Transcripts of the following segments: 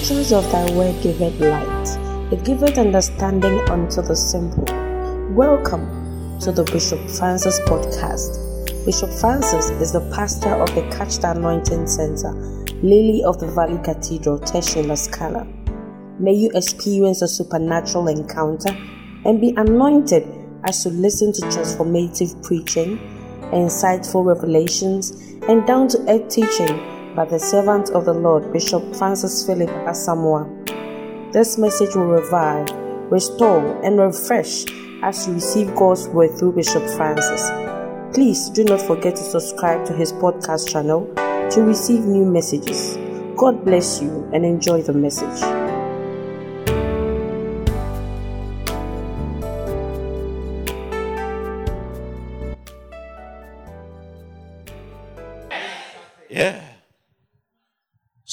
entrance of thy word giveth light, it giveth understanding unto the simple. Welcome to the Bishop Francis podcast. Bishop Francis is the pastor of the Catch the Anointing Center, Lily of the Valley Cathedral, Teshie Scala. May you experience a supernatural encounter and be anointed as you listen to transformative preaching, insightful revelations, and down to earth teaching by the servant of the Lord, Bishop Francis Philip Asamoah. This message will revive, restore, and refresh as you receive God's word through Bishop Francis. Please do not forget to subscribe to his podcast channel to receive new messages. God bless you and enjoy the message.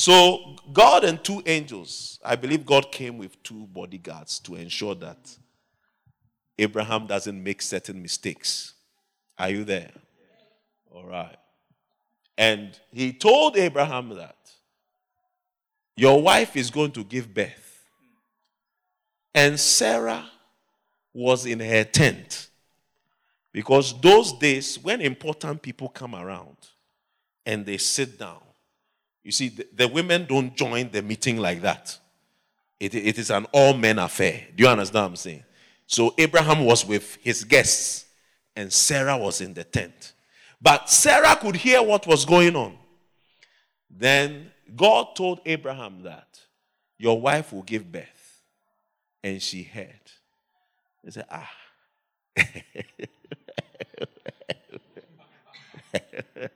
So, God and two angels, I believe God came with two bodyguards to ensure that Abraham doesn't make certain mistakes. Are you there? All right. And he told Abraham that your wife is going to give birth. And Sarah was in her tent. Because those days, when important people come around and they sit down, you see, the, the women don't join the meeting like that. It, it is an all men affair. Do you understand what I'm saying? So Abraham was with his guests, and Sarah was in the tent. But Sarah could hear what was going on. Then God told Abraham that your wife will give birth. And she heard. He said, Ah.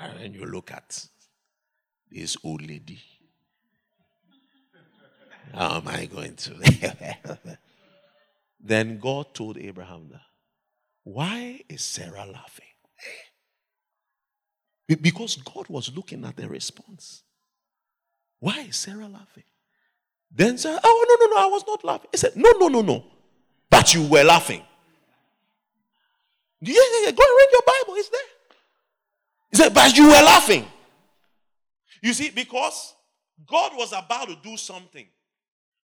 And you look at this old lady. How am I going to? then God told Abraham that. Why is Sarah laughing? Because God was looking at the response. Why is Sarah laughing? Then Sarah, oh, no, no, no, I was not laughing. He said, no, no, no, no. But you were laughing. Yeah, yeah, yeah. Go and read your Bible. It's there. He said, But you were laughing. You see, because God was about to do something.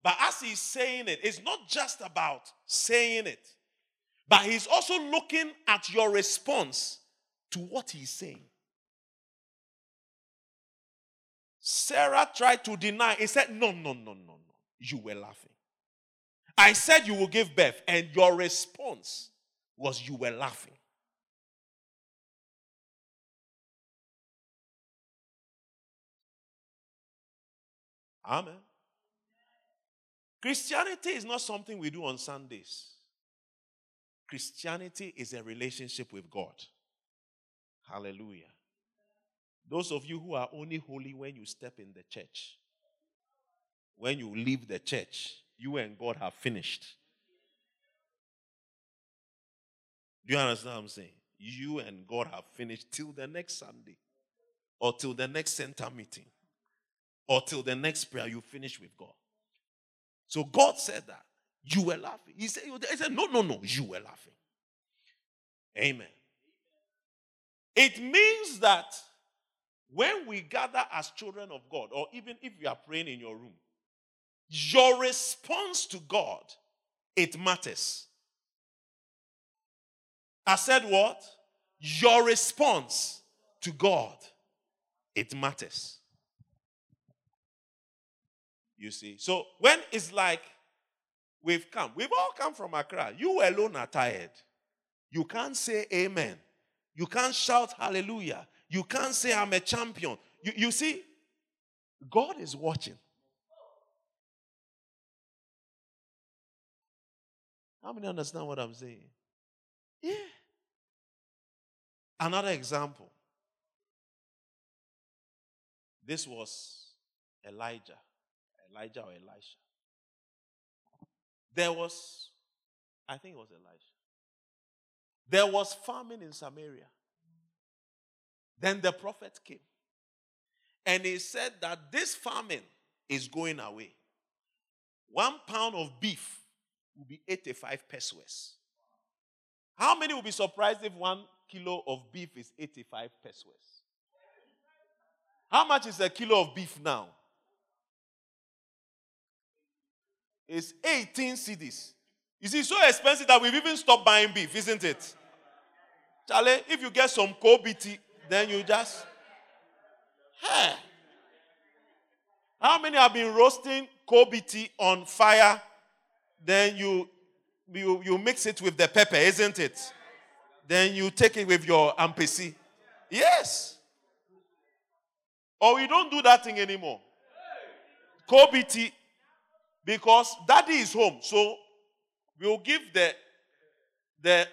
But as he's saying it, it's not just about saying it, but he's also looking at your response to what he's saying. Sarah tried to deny. He said, No, no, no, no, no. You were laughing. I said you will give birth, and your response was you were laughing. Amen. Christianity is not something we do on Sundays. Christianity is a relationship with God. Hallelujah. Those of you who are only holy when you step in the church, when you leave the church, you and God have finished. Do you understand what I'm saying? You and God have finished till the next Sunday or till the next center meeting or till the next prayer you finish with God. So God said that. You were laughing. He said, he said, No, no, no, you were laughing. Amen. It means that when we gather as children of God, or even if you are praying in your room, your response to God, it matters. I said what? Your response to God, it matters. You see? So when it's like we've come, we've all come from Accra. You alone are tired. You can't say amen. You can't shout hallelujah. You can't say I'm a champion. You, you see, God is watching. How many understand what I'm saying? Yeah. Another example. This was Elijah. Elijah or Elisha. There was, I think it was Elisha. There was famine in Samaria. Then the prophet came. And he said that this famine is going away. One pound of beef will be 85 pesewas. How many will be surprised if one kilo of beef is 85 pesewas? How much is a kilo of beef now? It's 18 cedis. You see, so expensive that we've even stopped buying beef, isn't it? Charlie, if you get some KBT, then you just. Hey. How many have been roasting KBT on fire? Then you, you, you mix it with the pepper, isn't it? Then you take it with your ampesi. Yes. Or we don't do that thing anymore. KBT, because daddy is home. So we'll give the, the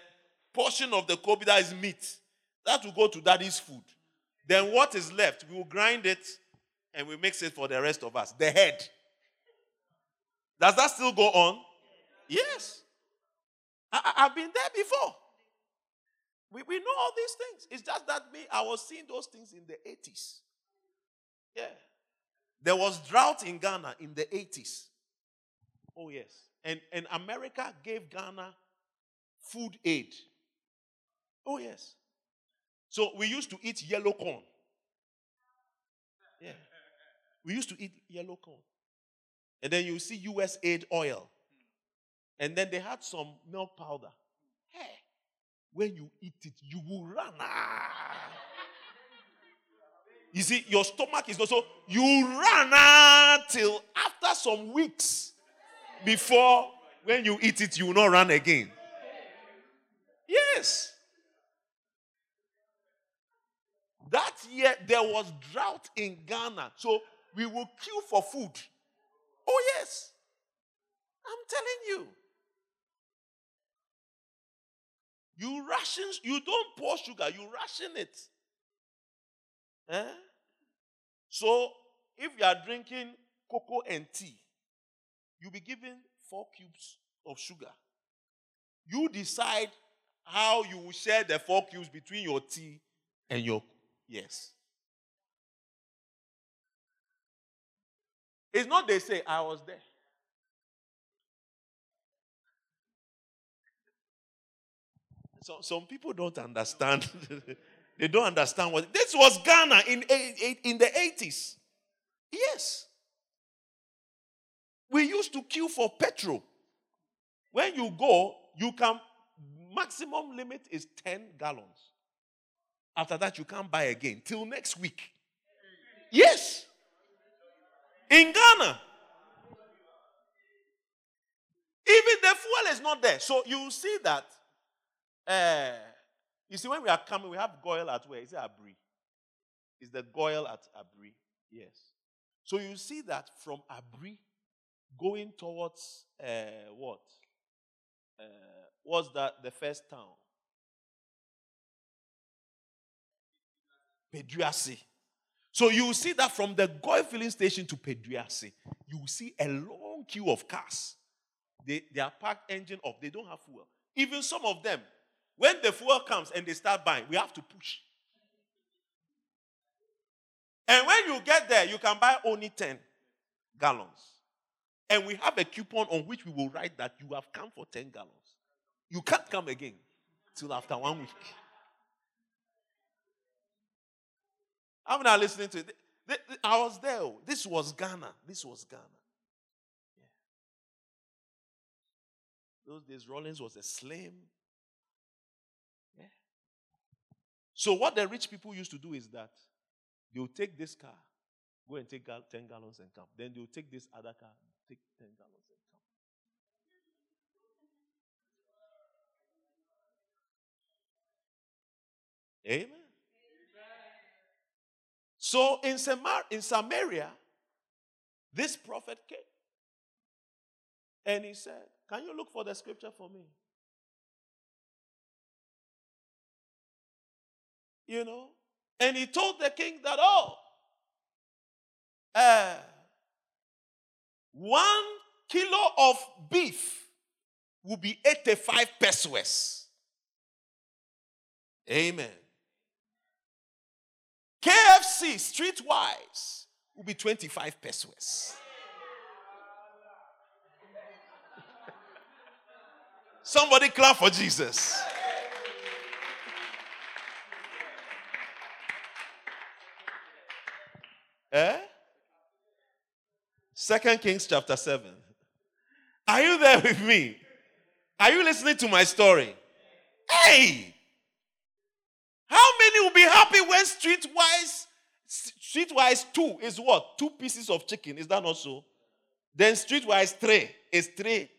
portion of the koobi that is meat. That will go to daddy's food. Then what is left, we will grind it and we mix it for the rest of us. The head. Does that still go on? Yes. I, have been there before. We, we know all these things. It's just that me, I was seeing those things in the 80s. Yeah. There was drought in Ghana in the 80s. Oh, yes. And, and America gave Ghana food aid. Oh, yes. So we used to eat yellow corn. Yeah. We used to eat yellow corn. And then you see US aid oil. And then they had some milk powder. Hey, when you eat it, you will run. Ah. You see, your stomach is also, you run ah, till after some weeks before when you eat it, you will not run again. Yes. That year there was drought in Ghana. So we will queue for food. Oh, yes. I'm telling you. You ration, you don't pour sugar, you ration it. Eh? So if you are drinking cocoa and tea, you'll be given four cubes of sugar. You decide how you will share the four cubes between your tea and your yes. It's not they say, I was there. So, some people don't understand. they don't understand what this was Ghana in, in the 80s. Yes. We used to queue for petrol. When you go, you can maximum limit is 10 gallons. After that, you can't buy again till next week. Yes. In Ghana. Even the fuel is not there. So you see that. Uh, you see, when we are coming, we have goil at where? Is it Aburi? Is the goil at Aburi? Yes. So you see that from Aburi going towards uh, what? Uh, was that the first town? Peduase. So you see that from the GOIL filling station to Peduase, you see a long queue of cars. They, they are parked engine off. They don't have fuel. Even some of them, when the fuel comes and they start buying, we have to push. And when you get there, you can buy only 10 gallons. And we have a coupon on which we will write that you have come for 10 gallons. You can't come again till after one week. I'm not listening to it. I was there. Oh. This was Ghana. This was Ghana. Yeah. Those days, Rawlings was a slim. Yeah. So, what the rich people used to do is that they'll take this car, go and take 10 gallons and come. Then they'll take this other car, take 10 gallons and come. Amen. So in, in Samaria, this prophet came. And he said, Can you look for the scripture for me? You know? And he told the king that, oh, uh, one kilo of beef will be 85 pesewas. Amen. KFC streetwise will be 25 pesewas. Somebody clap for Jesus. Eh? Second Kings chapter 7. Are you there with me? Are you listening to my story? Hey! How many will be happy when streetwise, streetwise two is what? Two pieces of chicken. Is that not so? Then streetwise three is three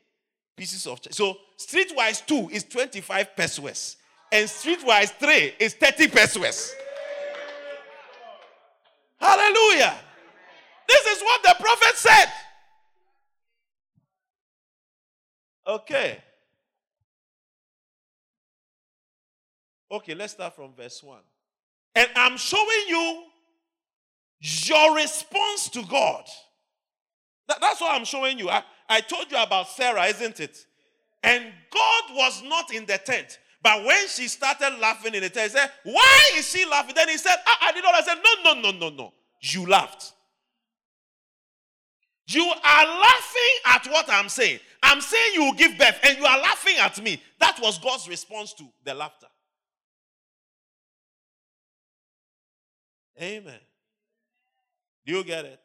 pieces of chicken. So streetwise two is 25 pesewas. And streetwise three is 30 pesewas. Hallelujah. This is what the prophet said. Okay. Okay, let's start from verse 1. And I'm showing you your response to God. That, that's what I'm showing you. I, I told you about Sarah, isn't it? And God was not in the tent. But when she started laughing in the tent, he said, Why is she laughing? Then he said, I, I did not. I said, No, no, no, no, no. You laughed. You are laughing at what I'm saying. I'm saying you will give birth, and you are laughing at me. That was God's response to the laughter. Amen. Do you get it?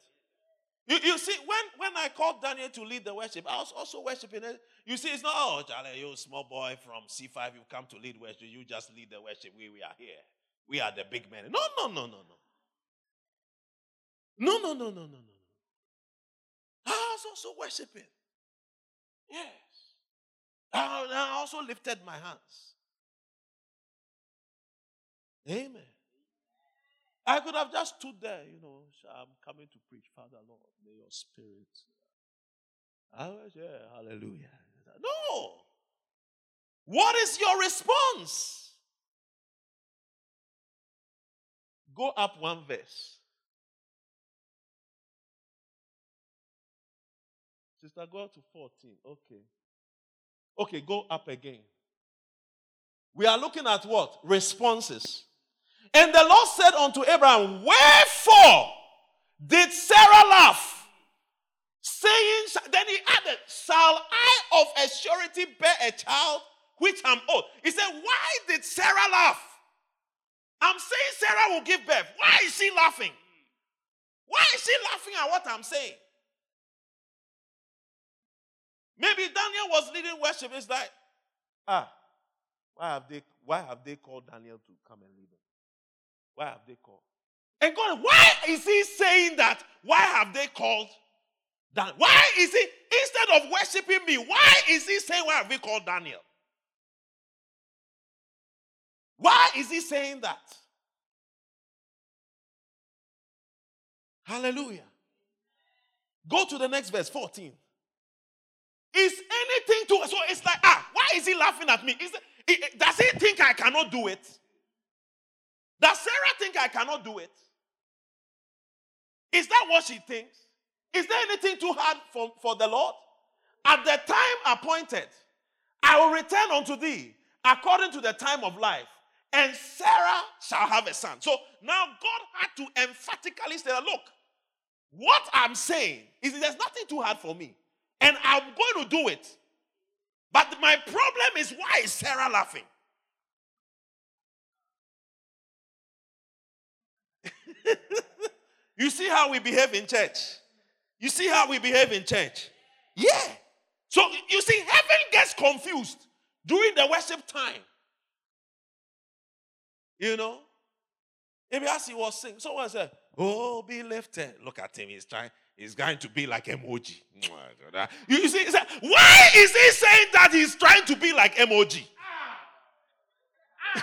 You, you see, when, when I called Daniel to lead the worship, I was also worshiping. it. You see, it's not, oh, Charlie, you small boy from C5, you come to lead worship. You just lead the worship. We, we are here. We are the big men. No, no, no, no, no. No, no, no, no, no, no. I was also worshiping. Yes. I also lifted my hands. Amen. I could have just stood there, you know, I'm coming to preach, Father Lord, may your spirit. I was, yeah, hallelujah. No. What is your response? Go up one verse. Sister, go to 14. Okay. Okay, go up again. We are looking at what? Responses. And the Lord said unto Abraham, Wherefore did Sarah laugh? Saying, then he added, Shall I of a surety bear a child which I'm old? He said, Why did Sarah laugh? I'm saying Sarah will give birth. Why is she laughing? Why is she laughing at what I'm saying? Maybe Daniel was leading worship. It's like, ah, why have they why have they called Daniel to come and lead them? Why have they called? And God, why is he saying that? Why have they called Dan? Why is he, instead of worshiping me, why is he saying, why have we called Daniel? Why is he saying that? Hallelujah. Go to the next verse, 14. Is anything to so it's like ah why is he laughing at me? Is it, does he think I cannot do it? Does Sarah think I cannot do it? Is that what she thinks? Is there anything too hard for, for the Lord? At the time appointed, I will return unto thee according to the time of life, and Sarah shall have a son. So now God had to emphatically say, Look, what I'm saying is there's nothing too hard for me, and I'm going to do it. But my problem is why is Sarah laughing? you see how we behave in church? You see how we behave in church? Yeah. So you see, heaven gets confused during the worship time. You know? Maybe as he was singing, someone said, Oh, be lifted. Look at him, he's trying, he's going to be like emoji. You see, why is he saying that he's trying to be like emoji?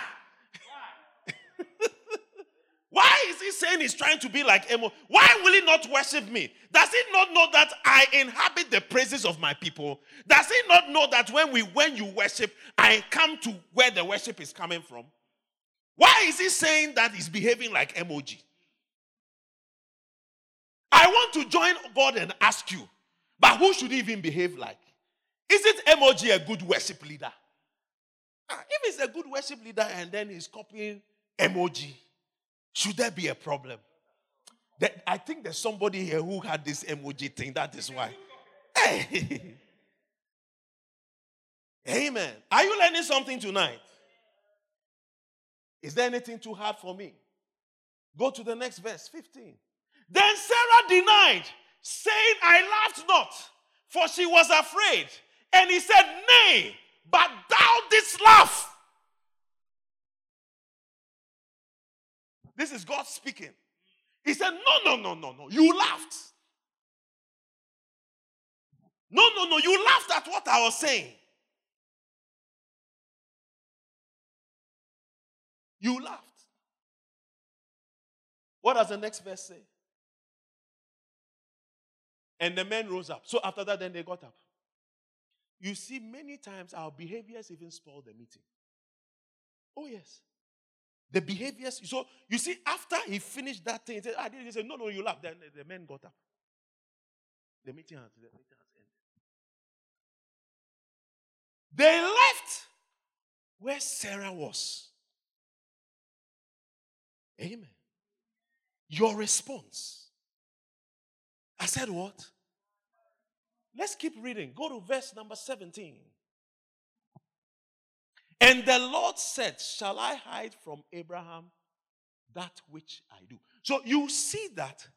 Why is he saying he's trying to be like Emo? Why will he not worship me? Does he not know that I inhabit the praises of my people? Does he not know that when we when you worship, I come to where the worship is coming from? Why is he saying that he's behaving like emoji? I want to join God and ask you, but who should even behave like? Is it emoji a good worship leader? Ah, if he's a good worship leader and then he's copying emoji, should there be a problem? That I think there's somebody here who had this emoji thing. That is why. Hey. Amen. Are you learning something tonight? Is there anything too hard for me? Go to the next verse, 15. Then Sarah denied, saying, I laughed not, for she was afraid. And he said, Nay, but thou didst laugh. This is God speaking. He said, No, no, no, no, no. You laughed. No, no, no. You laughed at what I was saying. You laughed. What does the next verse say? And the men rose up. So after that, then they got up. You see, many times our behaviors even spoil the meeting. Oh, yes. The behaviors. So you see, after he finished that thing, he said, ah, I did. No, no, you laugh. Then the men got up. The meeting has, the meeting has ended. They left where Sarah was. Amen. Your response. I said, What? Let's keep reading. Go to verse number 17. And the Lord said, Shall I hide from Abraham that which I do? So you see that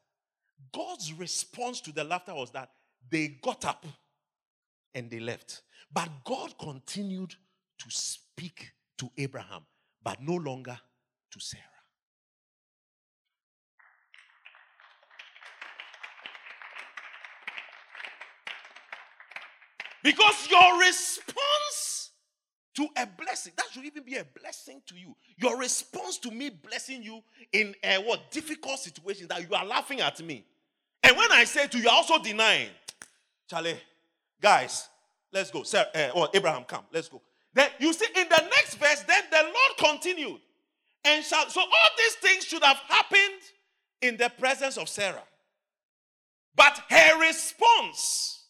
God's response to the laughter was that they got up and they left. But God continued to speak to Abraham, but no longer to Sarah. Because your response to a blessing, that should even be a blessing to you. Your response to me blessing you in a what difficult situation that you are laughing at me. And when I say to you, you're also denying. Charlie, guys, let's go. Sarah, uh, or Abraham, come, let's go. Then you see in the next verse, then the Lord continued. And shall, so all these things should have happened in the presence of Sarah. But her response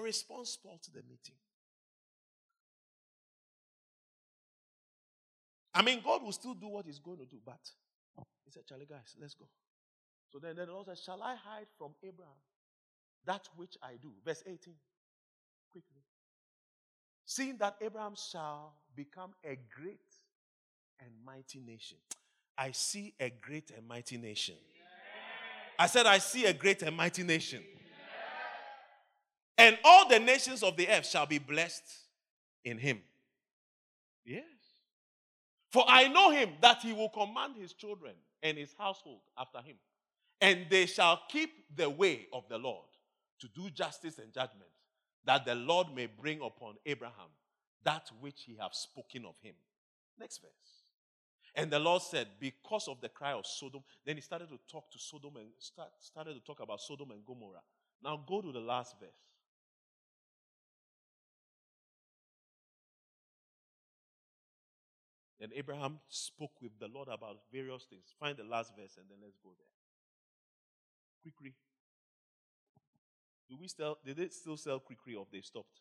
Response spoke to the meeting. I mean, God will still do what He's going to do, but He said, Charlie, guys, let's go. So then, then the Lord said, Shall I hide from Abraham that which I do? Verse 18. Quickly. Seeing that Abraham shall become a great and mighty nation. I see a great and mighty nation. I said, I see a great and mighty nation. And all the nations of the earth shall be blessed in him. Yes. For I know him that he will command his children and his household after him. And they shall keep the way of the Lord to do justice and judgment, that the Lord may bring upon Abraham that which he have spoken of him. Next verse. And the Lord said, Because of the cry of Sodom, then he started to talk to Sodom and start, started to talk about Sodom and Gomorrah. Now go to the last verse. Then Abraham spoke with the Lord about various things. Find the last verse and then let's go there. Quickly. Do we still did they still sell quickly or they stopped?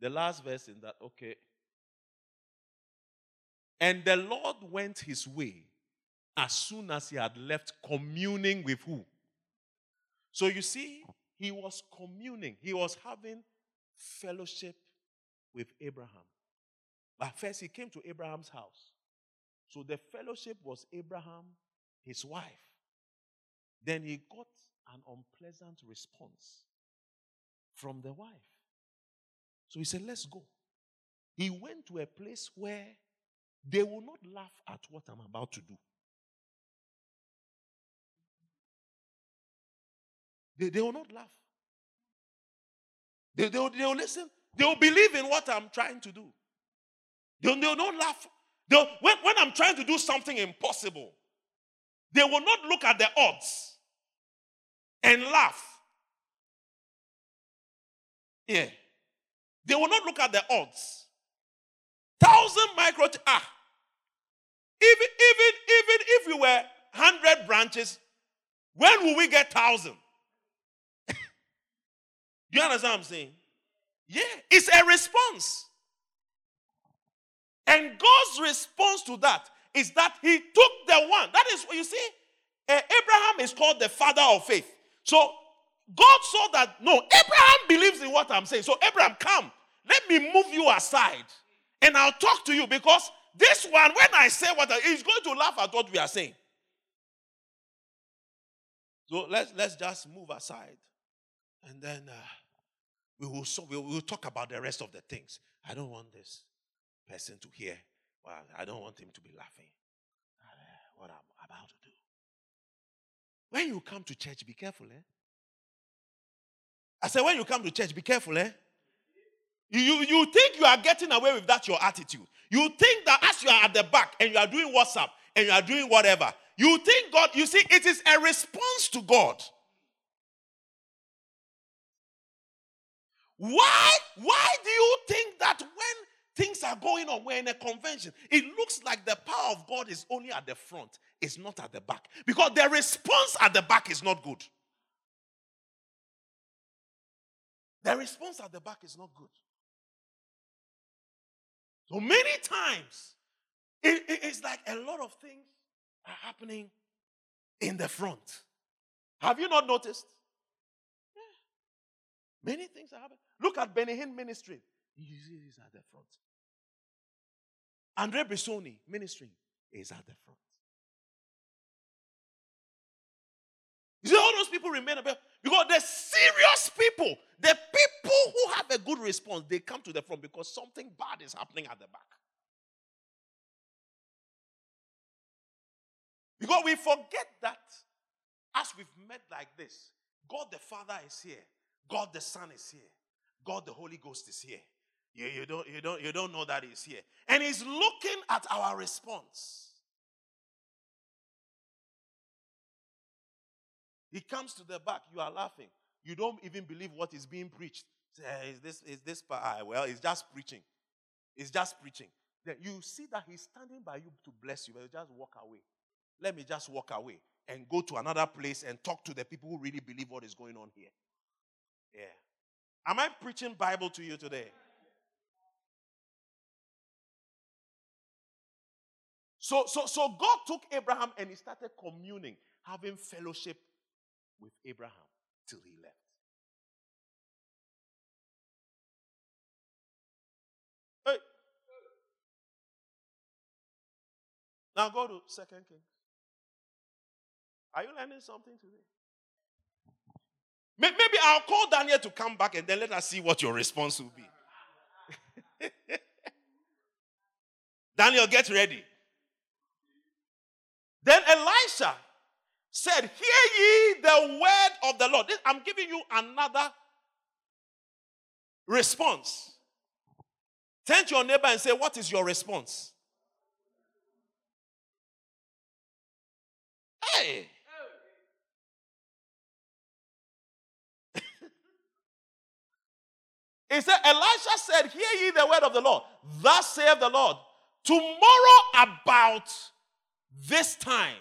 The last verse in that, okay. And the Lord went his way as soon as he had left communing with who? So you see, he was communing, he was having fellowship with Abraham. First, he came to Abraham's house. So the fellowship was Abraham, his wife. Then he got an unpleasant response from the wife. So he said, Let's go. He went to a place where they will not laugh at what I'm about to do. They, they will not laugh. They, they, will, they will listen. They will believe in what I'm trying to do. They'll, they'll not laugh. When, when I'm trying to do something impossible, they will not look at the odds and laugh. Yeah. They will not look at the odds. Thousand micro ah. Even even even if we were hundred branches, when will we get thousand? you understand what I'm saying? Yeah, it's a response. And God's response to that is that He took the one. That is what you see. Uh, Abraham is called the father of faith. So God saw that no, Abraham believes in what I'm saying. So Abraham, come. let me move you aside and I'll talk to you because this one, when I say what I, he's going to laugh at what we are saying. So let's let's just move aside, and then uh, we will so we will talk about the rest of the things. I don't want this person to hear. Well, I don't want him to be laughing. Uh, what I'm about to do. When you come to church, be careful, eh? I said, when you come to church, be careful, eh? You, you think you are getting away with that, your attitude. You think that as you are at the back and you are doing WhatsApp and you are doing whatever, you think God, you see, it is a response to God. Why, why do you think that when things are going on, we're in a convention, it looks like the power of God is only at the front, it's not at the back? Because the response at the back is not good. The response at the back is not good. So many times, it, it, it's like a lot of things are happening in the front. Have you not noticed? Yeah. Many things are happening. Look at Benny ministry. He's at the front. Andre Brissoni ministering, is at the front. You see, all those people remain about because the serious people, the people who have a good response, they come to the front because something bad is happening at the back. Because we forget that as we've met like this, God the Father is here, God the Son is here, God the Holy Ghost is here. You, you, don't, you, don't, you don't know that He's here. And He's looking at our response. He comes to the back, you are laughing. You don't even believe what is being preached. Say, is this, is this, ah, well, it's just preaching. It's just preaching. Then you see that he's standing by you to bless you, but you just walk away. Let me just walk away and go to another place and talk to the people who really believe what is going on here. Yeah. Am I preaching Bible to you today? So, so, so God took Abraham and he started communing, having fellowship with Abraham till he left. Hey. Now go to Second Kings. Are you learning something today? Maybe I'll call Daniel to come back and then let us see what your response will be. Daniel, get ready. Then Elisha said, Hear ye the word of the Lord. I'm giving you another response. Turn to your neighbor and say, What is your response? Hey. He said, Elisha said, Hear ye the word of the Lord. Thus saith the Lord, tomorrow about this time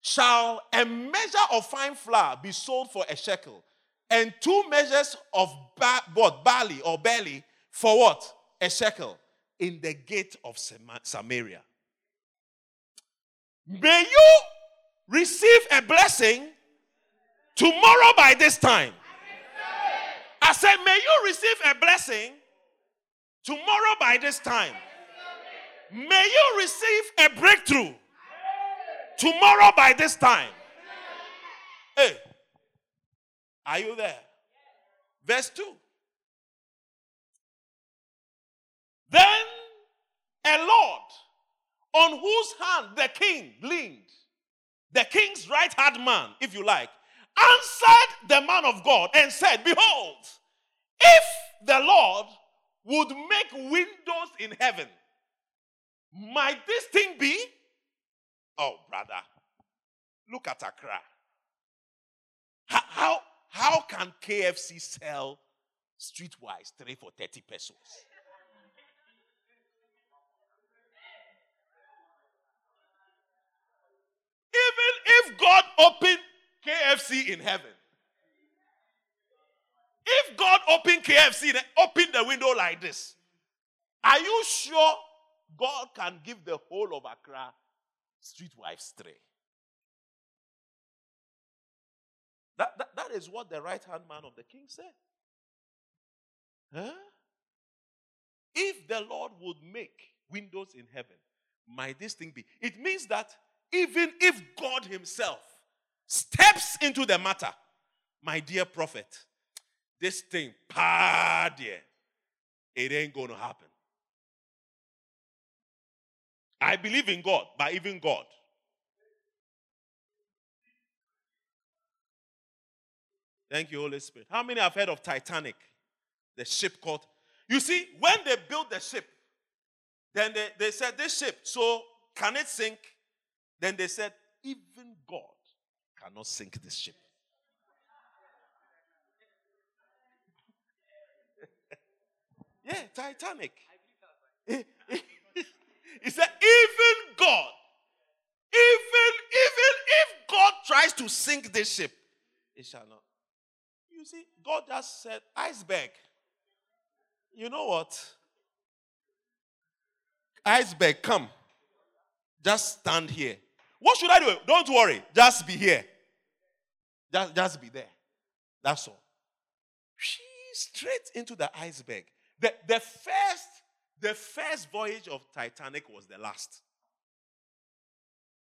shall a measure of fine flour be sold for a shekel, and two measures of ba- what barley or barley for what a shekel in the gate of Samaria. May you receive a blessing tomorrow by this time. I said, may you receive a blessing tomorrow by this time. May you receive a breakthrough tomorrow by this time. Hey, are you there? Verse 2. Then a Lord on whose hand the king leaned, the king's right hand man, if you like, answered the man of God and said, Behold, if the Lord would make windows in heaven, might this thing be? Oh, brother, look at Accra. How, how, how can KFC sell streetwise three for 30 pesewas? Even if God opened KFC in heaven, if God opened KFC opened the window like this, are you sure God can give the whole of Accra streetwise tray? That, that, that is what the right hand man of the king said. Huh? If the Lord would make windows in heaven, might this thing be? It means that even if God Himself steps into the matter, my dear prophet, this thing, pa dear, it ain't going to happen. I believe in God, but even God. Thank you, Holy Spirit. How many have heard of Titanic? The ship called. You see, when they built the ship, then they, they said, This ship, so can it sink? Then they said, Even God cannot sink this ship. yeah, Titanic. He said, even God, even, even if God tries to sink this ship, it shall not. You see, God just said, iceberg. You know what? Iceberg, come. Just stand here. What should I do? Don't worry. Just be here. Just, just be there. That's all. She straight into the iceberg. The, the first the first voyage of Titanic was the last.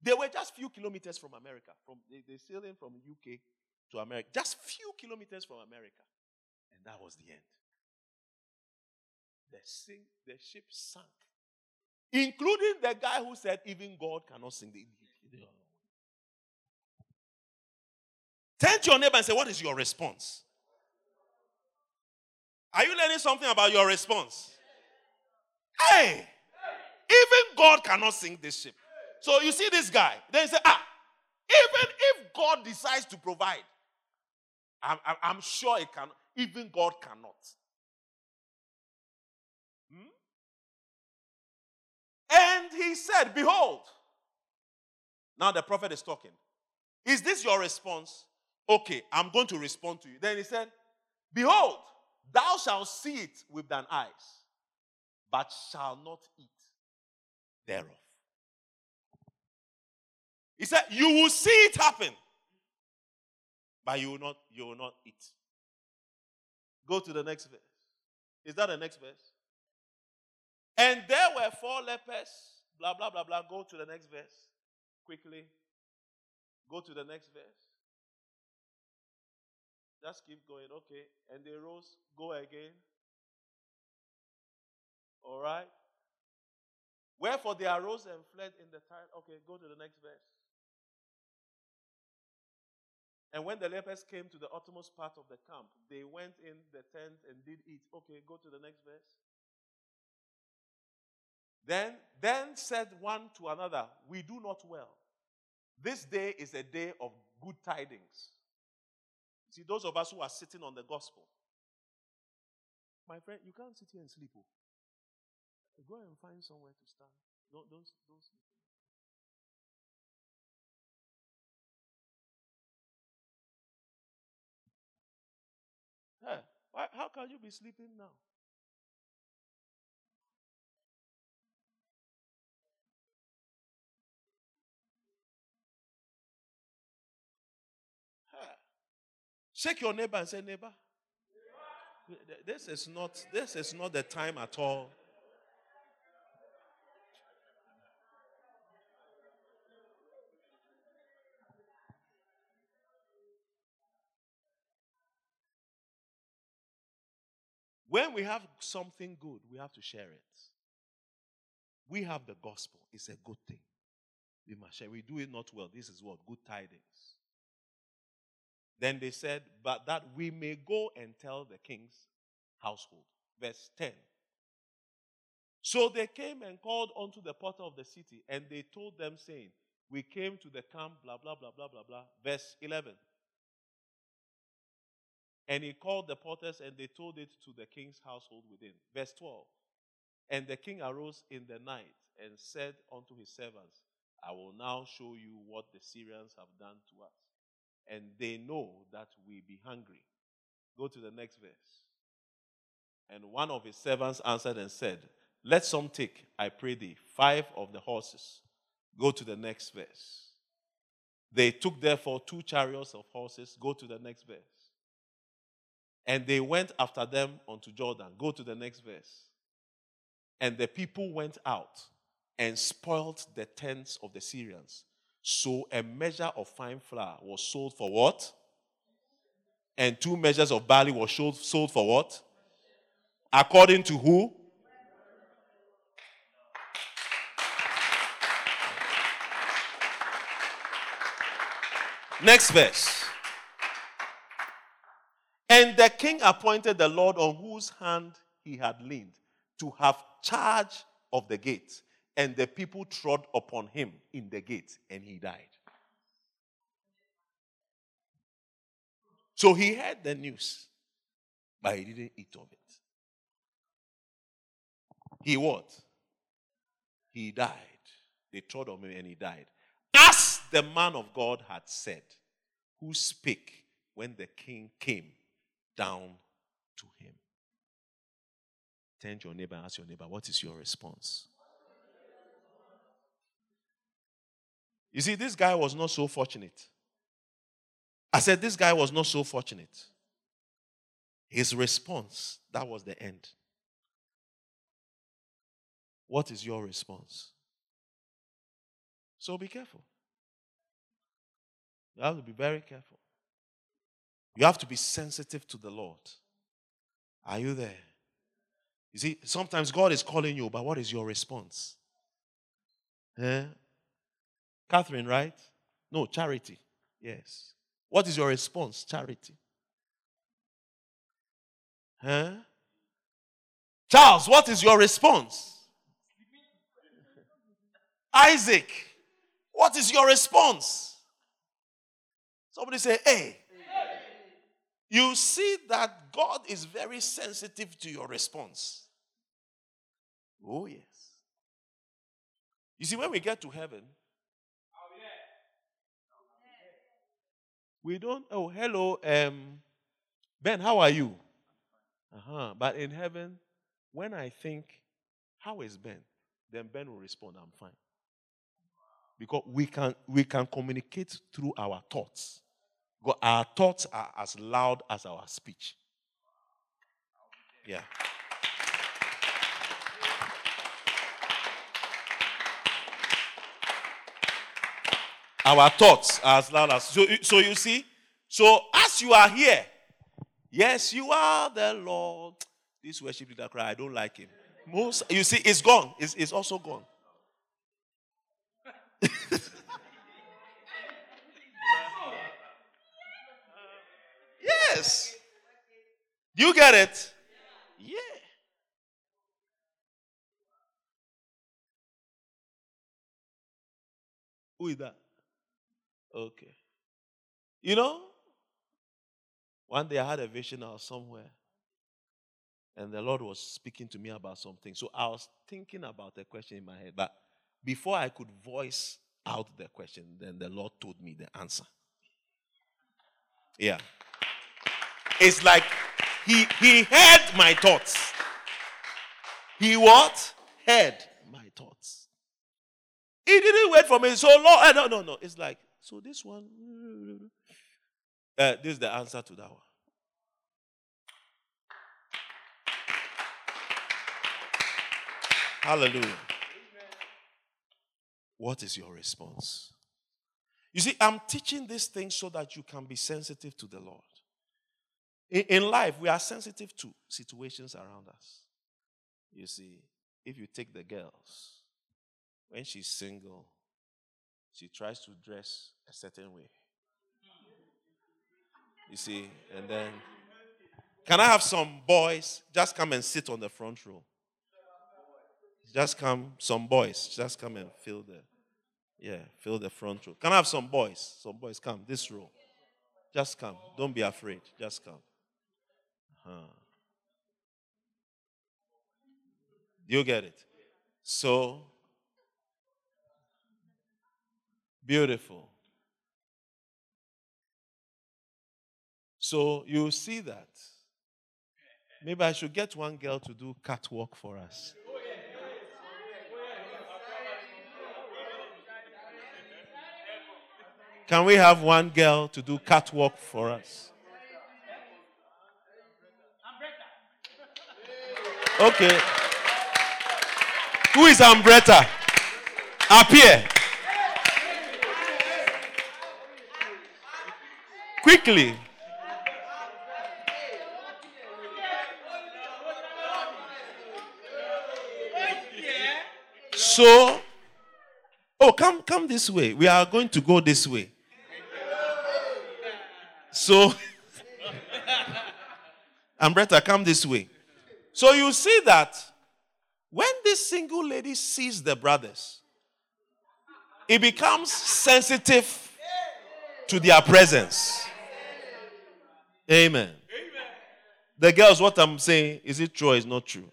They were just few kilometers from America. From they, they sailing from UK to America, just few kilometers from America, and that was the end. The the ship sank, including the guy who said even God cannot sink the. Turn to your neighbor and say, "What is your response?" Are you learning something about your response? Hey, even God cannot sink this ship. So you see this guy. Then say, ah, even if God decides to provide, I'm, I'm sure it can. Even God cannot. Hmm? And he said, Behold. Now the prophet is talking. Is this your response? Okay, I'm going to respond to you. Then he said, Behold, thou shalt see it with thine eyes but shall not eat thereof. He said, You will see it happen, but you will not, you will not eat. Go to the next verse. Is that the next verse? And there were four lepers, blah, blah, blah, blah. Go to the next verse quickly. Go to the next verse. Just keep going. Okay. And they rose. Go again. All right? Wherefore they arose and fled in the time. Okay, go to the next verse. And when the lepers came to the uttermost part of the camp, they went in the tent and did eat. Okay, go to the next verse. Then, then said one to another, We do not well. This day is a day of good tidings. See, those of us who are sitting on the gospel, my friend, you can't sit here and sleep. Oh. Go and find somewhere to stand. Don't, don't, don't sleep. Hey, why, how can you be sleeping now? Shake your neighbor and say, neighbor. This is not this is not the time at all When we have something good, we have to share it. We have the gospel, it's a good thing. We must share. We do it not well. This is what? Good tidings. Then they said, But that we may go and tell the king's household. Verse 10. So they came and called unto the porter of the city, and they told them, saying, We came to the camp, blah, blah, blah, blah, blah, blah. Verse 11. And he called the porters, and they told it to the king's household within. Verse 12. And the king arose in the night and said unto his servants, I will now show you what the Syrians have done to us. And they know that we be hungry. Go to the next verse. And one of his servants answered and said, Let some take, I pray thee, five of the horses. Go to the next verse. They took therefore two chariots of horses. Go to the next verse. And they went after them unto Jordan. Go to the next verse. And the people went out and spoiled the tents of the Syrians. So a measure of fine flour was sold for what? And two measures of barley was sold, sold for what? According to who? Next verse. And the king appointed the Lord on whose hand he had leaned to have charge of the gate. And the people trod upon him in the gate, and he died. So he heard the news, but he didn't eat of it. He what? He died. They trod on him and he died. As the man of God had said, who spake when the king came down to him. Turn to your neighbor ask your neighbor, what is your response? You see, this guy was not so fortunate. I said, this guy was not so fortunate. His response, that was the end. What is your response? So be careful. You have to be very careful. You have to be sensitive to the Lord. Are you there? You see, sometimes God is calling you, but what is your response? Eh? Catherine, right? No, charity. Yes. What is your response? Charity. Huh? Charles, what is your response? Isaac, what is your response? Somebody say, hey. You see that God is very sensitive to your response. Oh, yes. You see, when we get to heaven, we don't, oh, hello, um, Ben, how are you? Uh-huh. But in heaven, when I think, how is Ben? Then Ben will respond, I'm fine. Because we can we can communicate through our thoughts. Because our thoughts are as loud as our speech. Yeah. Our thoughts are as loud as so. So you see, so as you are here, yes, you are the Lord. This worship leader cry, I don't like him. Most you see, it's gone. It's, it's also gone. Yes. Do you get it? Yeah. Who is that? Okay. You know, one day I had a vision I was somewhere. And the Lord was speaking to me about something. So I was thinking about the question in my head. But before I could voice out the question, then the Lord told me the answer. Yeah. It's like he he heard my thoughts. He what? Heard my thoughts. He didn't wait for me so long. Eh, no, no, no. It's like, so this one, uh, this is the answer to that one. Hallelujah. What is your response? You see, I'm teaching these things so that you can be sensitive to the Lord. In, in life, we are sensitive to situations around us. You see, if you take the girls, when she's single, she tries to dress a certain way. You see, and then, can I have some boys just come and sit on the front row? Just come, some boys, just come and fill the, yeah, fill the front row. Can I have some boys? Some boys come, this row. Just come. Don't be afraid. Just come. Uh-huh. Do you get it? So, beautiful. So, you see that. Maybe I should get one girl to do catwalk for us. Can we have one girl to do catwalk for us? Okay. Who is Ambretta? Appear. Quickly. So, oh, come, come this way. We are going to go this way. So, Ambretta, come this way. So you see that when this single lady sees the brothers, it becomes sensitive to their presence. Amen. The girls, what I'm saying, is it true or is not true?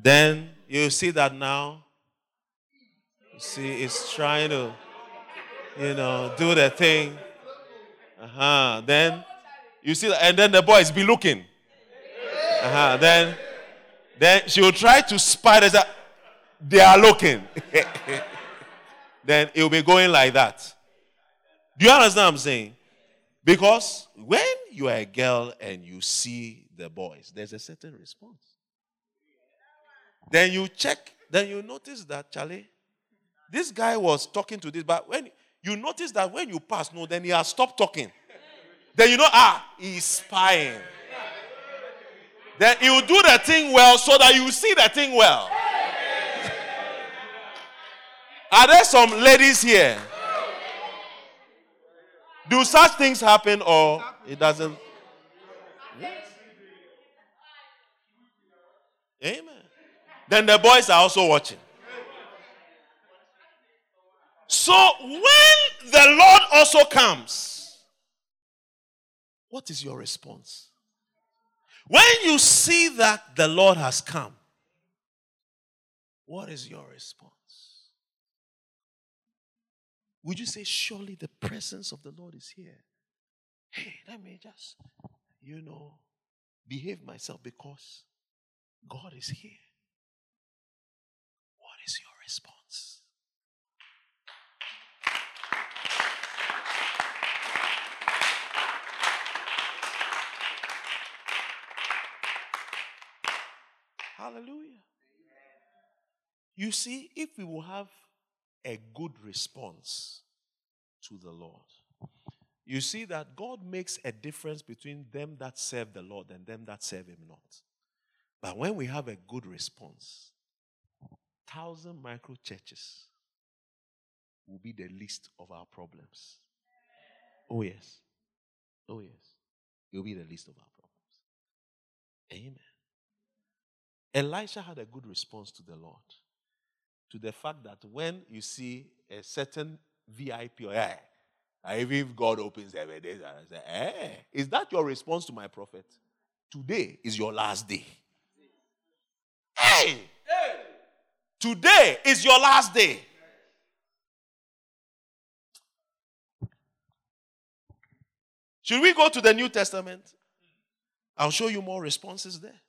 Then you see that now. You see, it's trying to, you know, do the thing. Uh-huh. Then you see that, and then the boys be looking. Uh-huh. Then then she will try to spy that they are looking. then it will be going like that. Do you understand what I'm saying? Because when you are a girl and you see the boys, there's a certain response. Then you check, then you notice that, Charlie, this guy was talking to this, but when you notice that when you pass, no, then he has stopped talking. Then you know, ah, he's spying. Then he will do the thing well so that you see the thing well. Are there some ladies here? Do such things happen or it doesn't? Amen. Then the boys are also watching. So when the Lord also comes, what is your response? When you see that the Lord has come, what is your response? Would you say, Surely the presence of the Lord is here? Hey, let me just, you know, behave myself because God is here. What is your response? Hallelujah. You see, if we will have a good response to the Lord, you see that God makes a difference between them that serve the Lord and them that serve Him not. But when we have a good response, thousand micro churches will be the least of our problems. Oh, yes. Oh, yes. It will be the least of our problems. Amen. Elisha had a good response to the Lord. To the fact that when you see a certain VIP, or even if God opens heaven, I say, hey, is that your response to my prophet? Today is your last day. Hey! hey. Today is your last day. Should we go to the New Testament? I'll show you more responses there.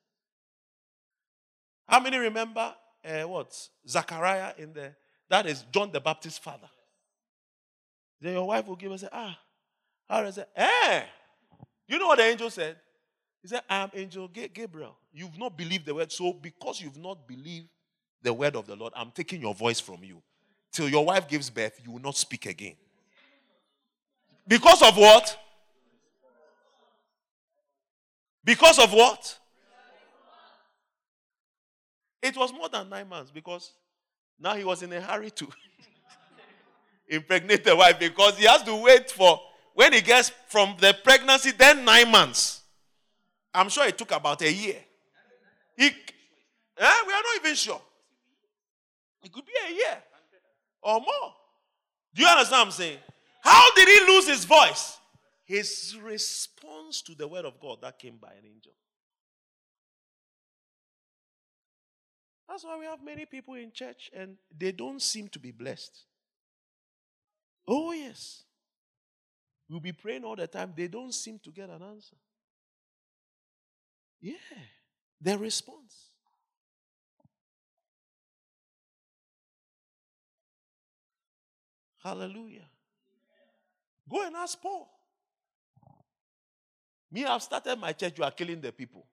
How many remember uh, what? Zachariah in there? That is John the Baptist's father. Then your wife will give us, ah, how does it? Eh? You know what the angel said? He said, I am angel Gabriel. You've not believed the word. So because you've not believed the word of the Lord, I'm taking your voice from you. Till your wife gives birth, you will not speak again. Because of what? Because of what? It was more than nine months because now he was in a hurry to impregnate the wife because he has to wait for when he gets from the pregnancy, then nine months. I'm sure it took about a year. He, eh, we are not even sure. It could be a year or more. Do you understand what I'm saying? How did he lose his voice? His response to the word of God that came by an angel. That's why we have many people in church and they don't seem to be blessed. Oh, yes. We'll be praying all the time. They don't seem to get an answer. Yeah, their response. Hallelujah. Go and ask Paul. Me, I've started my church, you are killing the people.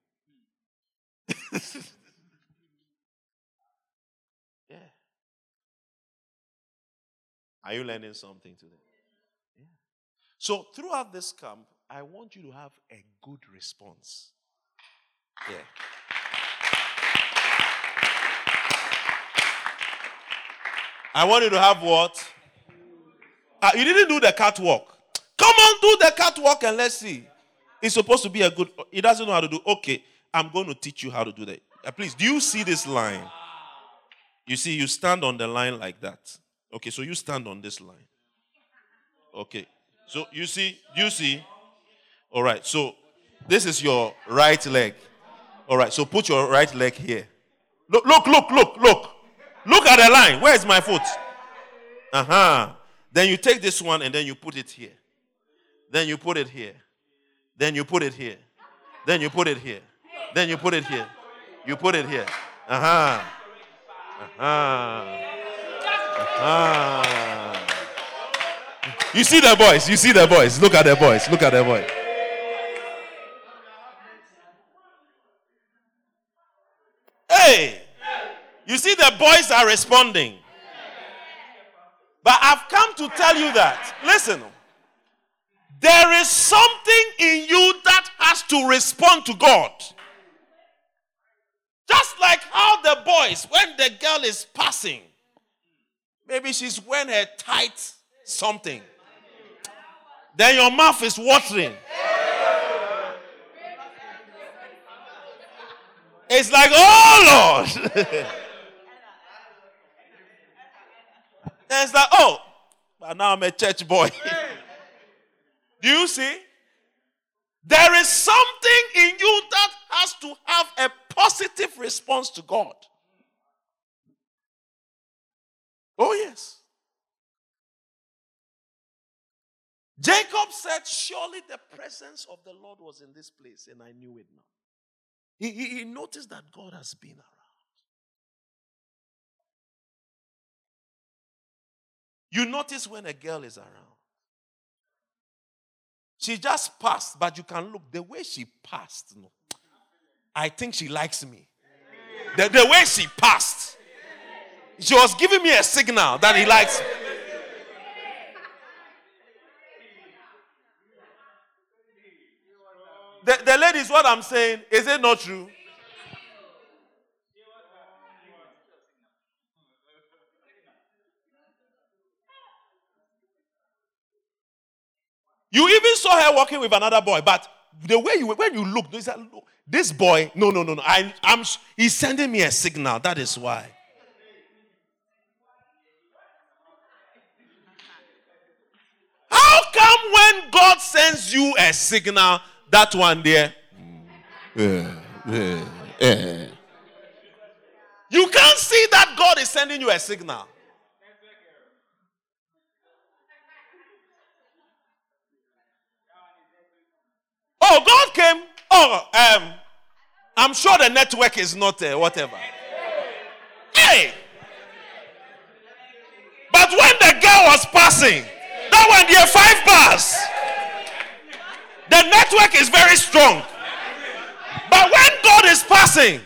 Are you learning something today? Yeah. So, throughout this camp, I want you to have a good response. Yeah. I want you to have what? Uh, you didn't do the catwalk. Come on, do the catwalk and let's see. It's supposed to be a good. He doesn't know how to do. Okay, I'm going to teach you how to do that. Uh, please, do you see this line? You see, you stand on the line like that. Okay, so you stand on this line. Okay, so you see, you see. All right, so this is your right leg. All right, so put your right leg here. Look, look, look, look, look. Look at the line. Where is my foot? Uh huh. Then you take this one and then you put it here. Then you put it here. Then you put it here. Then you put it here. Then you put it here. You put it here. Uh huh. Uh huh. Huh. You see the boys. You see the boys. Look at the boys. Look at the boys. Hey! You see, the boys are responding. But I've come to tell you that. Listen, there is something in you that has to respond to God. Just like how the boys, when the girl is passing, maybe she's wearing a tight something, then your mouth is watering. It's like, oh Lord. and it's like, oh, but now I'm a church boy. Do you see? There is something in you that has to have a positive response to God. Oh, yes. Jacob said, Surely the presence of the Lord was in this place, and I knew it not. He, he, he noticed that God has been around. You notice when a girl is around. She just passed, but you can look the way she passed. No, I think she likes me. The, the way she passed, she was giving me a signal that he likes. The, the ladies, what I'm saying, is it not true? You even saw her walking with another boy, but the way you when you look, this boy, no, no, no, no. I, I'm he's sending me a signal. That is why. How come when God sends you a signal, that one there? You can't see that God is sending you a signal. Oh, God came. Oh, um, I'm sure the network is not uh, whatever. Hey! But when the girl was passing, that one there five bars. The network is very strong. But when God is passing,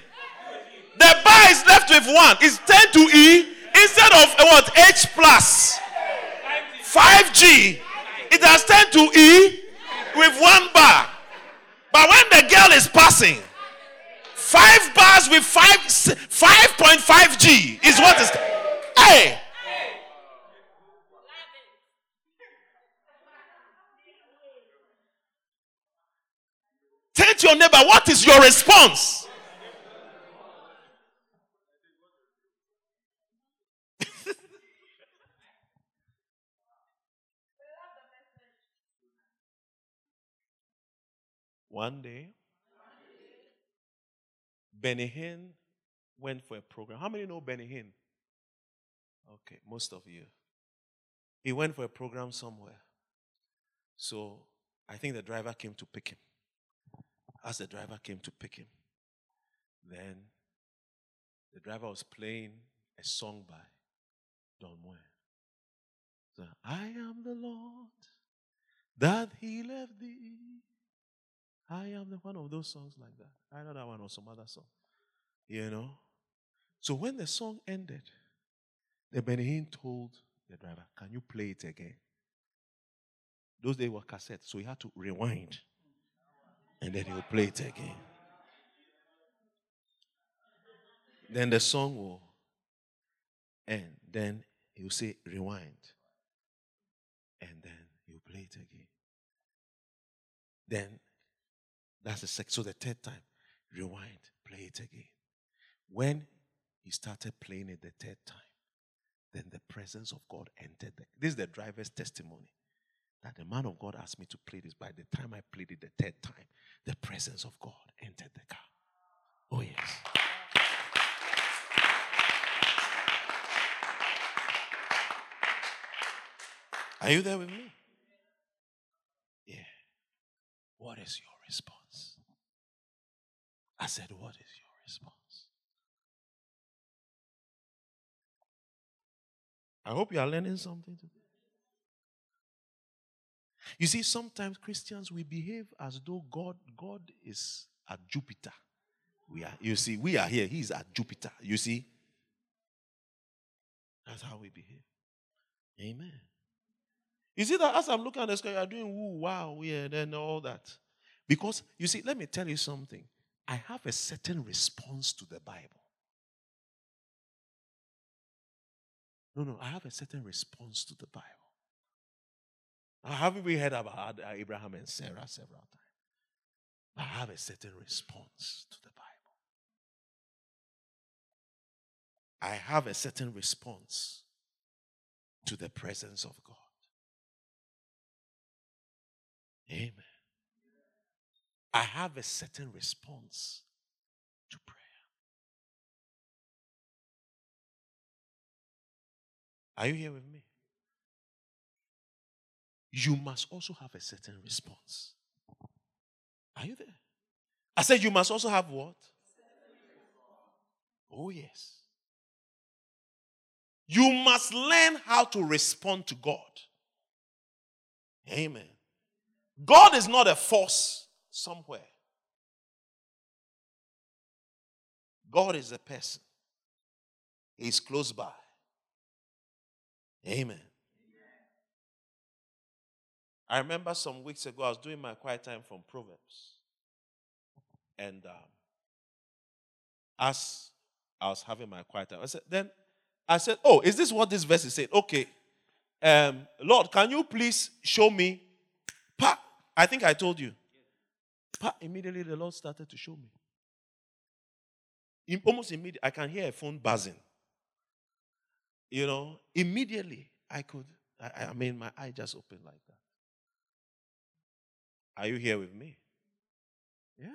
the bar is left with one. It's 10 to E instead of uh, what? H plus. 5G. It has 10 to E with one bar. But when the girl is passing, five bars with five 5.5 G is what is. Hey! Tell to your neighbor, what is your response? One day, Benny Hinn went for a program. How many know Benny Hinn? Okay, most of you. He went for a program somewhere. So I think the driver came to pick him. As the driver came to pick him, then the driver was playing a song by Don Moen. So, I am the Lord that healeth thee. I am the one of those songs like that. I know that one or some other song. You know? So when the song ended, the Benny Hinn told the driver, Can you play it again? Those days were cassettes, so he had to rewind. And then he'll play it again. Then the song will end. Then he'll say, Rewind. And then he'll play it again. Then that's the second. So the third time, rewind, play it again. When he started playing it the third time, then the presence of God entered. The, this is the driver's testimony that the man of God asked me to play this. By the time I played it the third time, the presence of God entered the car. Oh, yes. Are you there with me? Yeah. What is your response? I said, What is your response? I hope you are learning something today. You see, sometimes Christians we behave as though God, God is at Jupiter. We are, you see, we are here, He's at Jupiter. You see? That's how we behave. Amen. You see that as I'm looking at the sky, you are doing woo, wow, yeah, then all that. Because you see, let me tell you something. I have a certain response to the Bible. No, no, I have a certain response to the Bible. Haven't we heard about uh, Abraham and Sarah several times? I have a certain response to the Bible. I have a certain response to the presence of God. Amen. I have a certain response to prayer. Are you here with me? You must also have a certain response. Are you there? I said, You must also have what? Oh, yes. You must learn how to respond to God. Amen. God is not a force somewhere. God is a person. He's close by. Amen. I remember some weeks ago, I was doing my quiet time from Proverbs. And um, as I was having my quiet time, I said, then I said, Oh, is this what this verse is saying? Okay. Um, Lord, can you please show me? Pa, I think I told you. Pa, immediately the Lord started to show me. Almost immediately, I can hear a phone buzzing. You know, immediately I could, I, I mean, my eye just opened like that. Are you here with me? Yeah.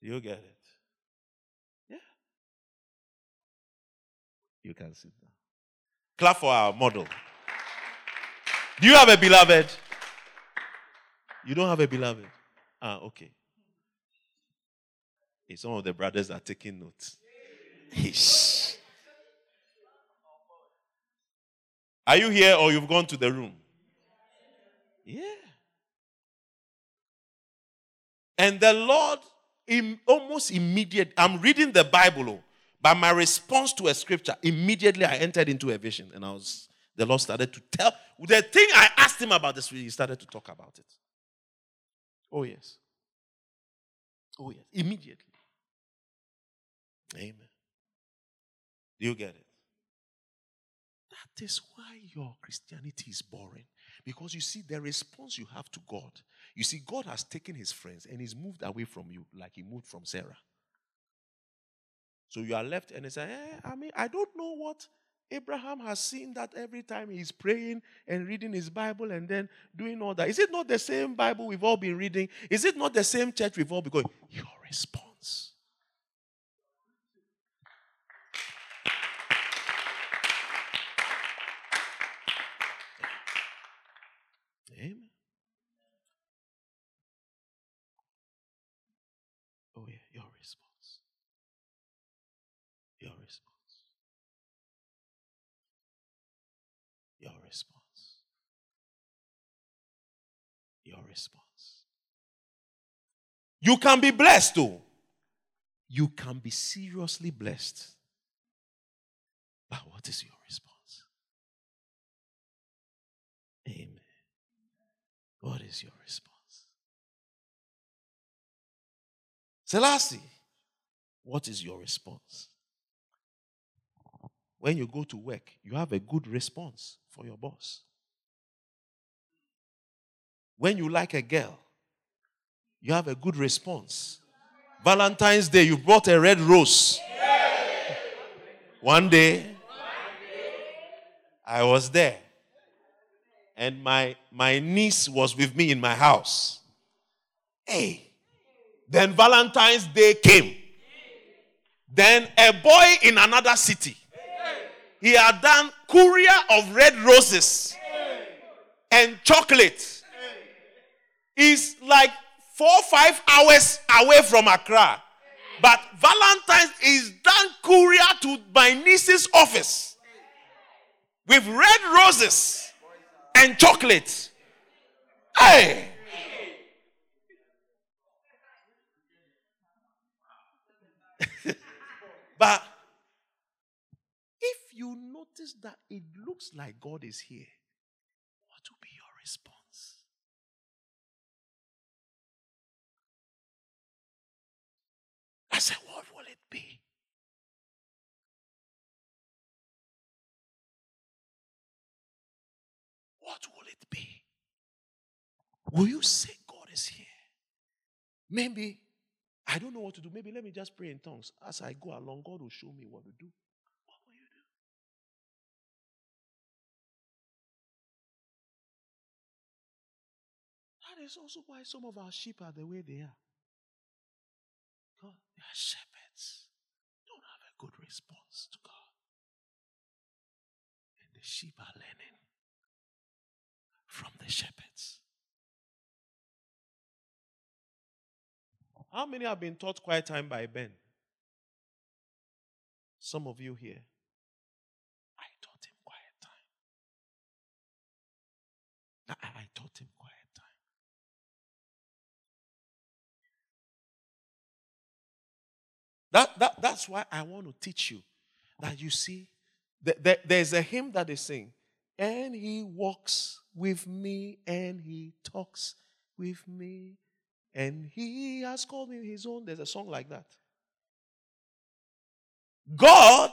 You get it. Yeah. You can sit down. Clap for our model. Do you have a beloved? You don't have a beloved? Ah, okay. Hey, some of the brothers are taking notes. Are you here or you've gone to the room? Yeah. And the Lord, almost immediate, I'm reading the Bible, oh, but my response to a scripture, immediately I entered into a vision and I was, the Lord started to tell, the thing I asked him about this, he started to talk about it. Oh, yes. Oh, yes. Immediately. Amen. Do you get it? That is why your Christianity is boring. Because you see, the response you have to God, you see, God has taken his friends and he's moved away from you like he moved from Sarah. So you are left and he say, eh, I mean, I don't know what Abraham has seen that every time he's praying and reading his Bible and then doing all that. Is it not the same Bible we've all been reading? Is it not the same church we've all been going? Your response. Amen. Oh, yeah, your response. Your response. Your response. Your response. You can be blessed too. you can be seriously blessed. But what is your response? Amen. What is your response? Selassie, what is your response? When you go to work, you have a good response for your boss. When you like a girl, you have a good response. Valentine's Day, you brought a red rose. One day, I was there, and my, my niece was with me in my house. Hey, then Valentine's Day came. Then a boy in another city, he had done courier of red roses and chocolate. He's like four, five hours away from Accra. But Valentine's is done courier to my niece's office with red roses and chocolate. Hey! but if you notice that it looks like God is here, what will be your response? I said, What will it be? What will it be? Will you say God is here? Maybe, I don't know what to do. Maybe let me just pray in tongues. As I go along, God will show me what to do. What will you do? That is also why some of our sheep are the way they are. God, they are shepherds. Don't have a good response to God. And the sheep are learning from the shepherds. How many have been taught quiet time by Ben? Some of you here. I taught him quiet time. I, I taught him quiet time. That, that, that's why I want to teach you that you see, there's a hymn that they sing, and he walks with me and he talks with me and he has called me his own. There's a song like that. God,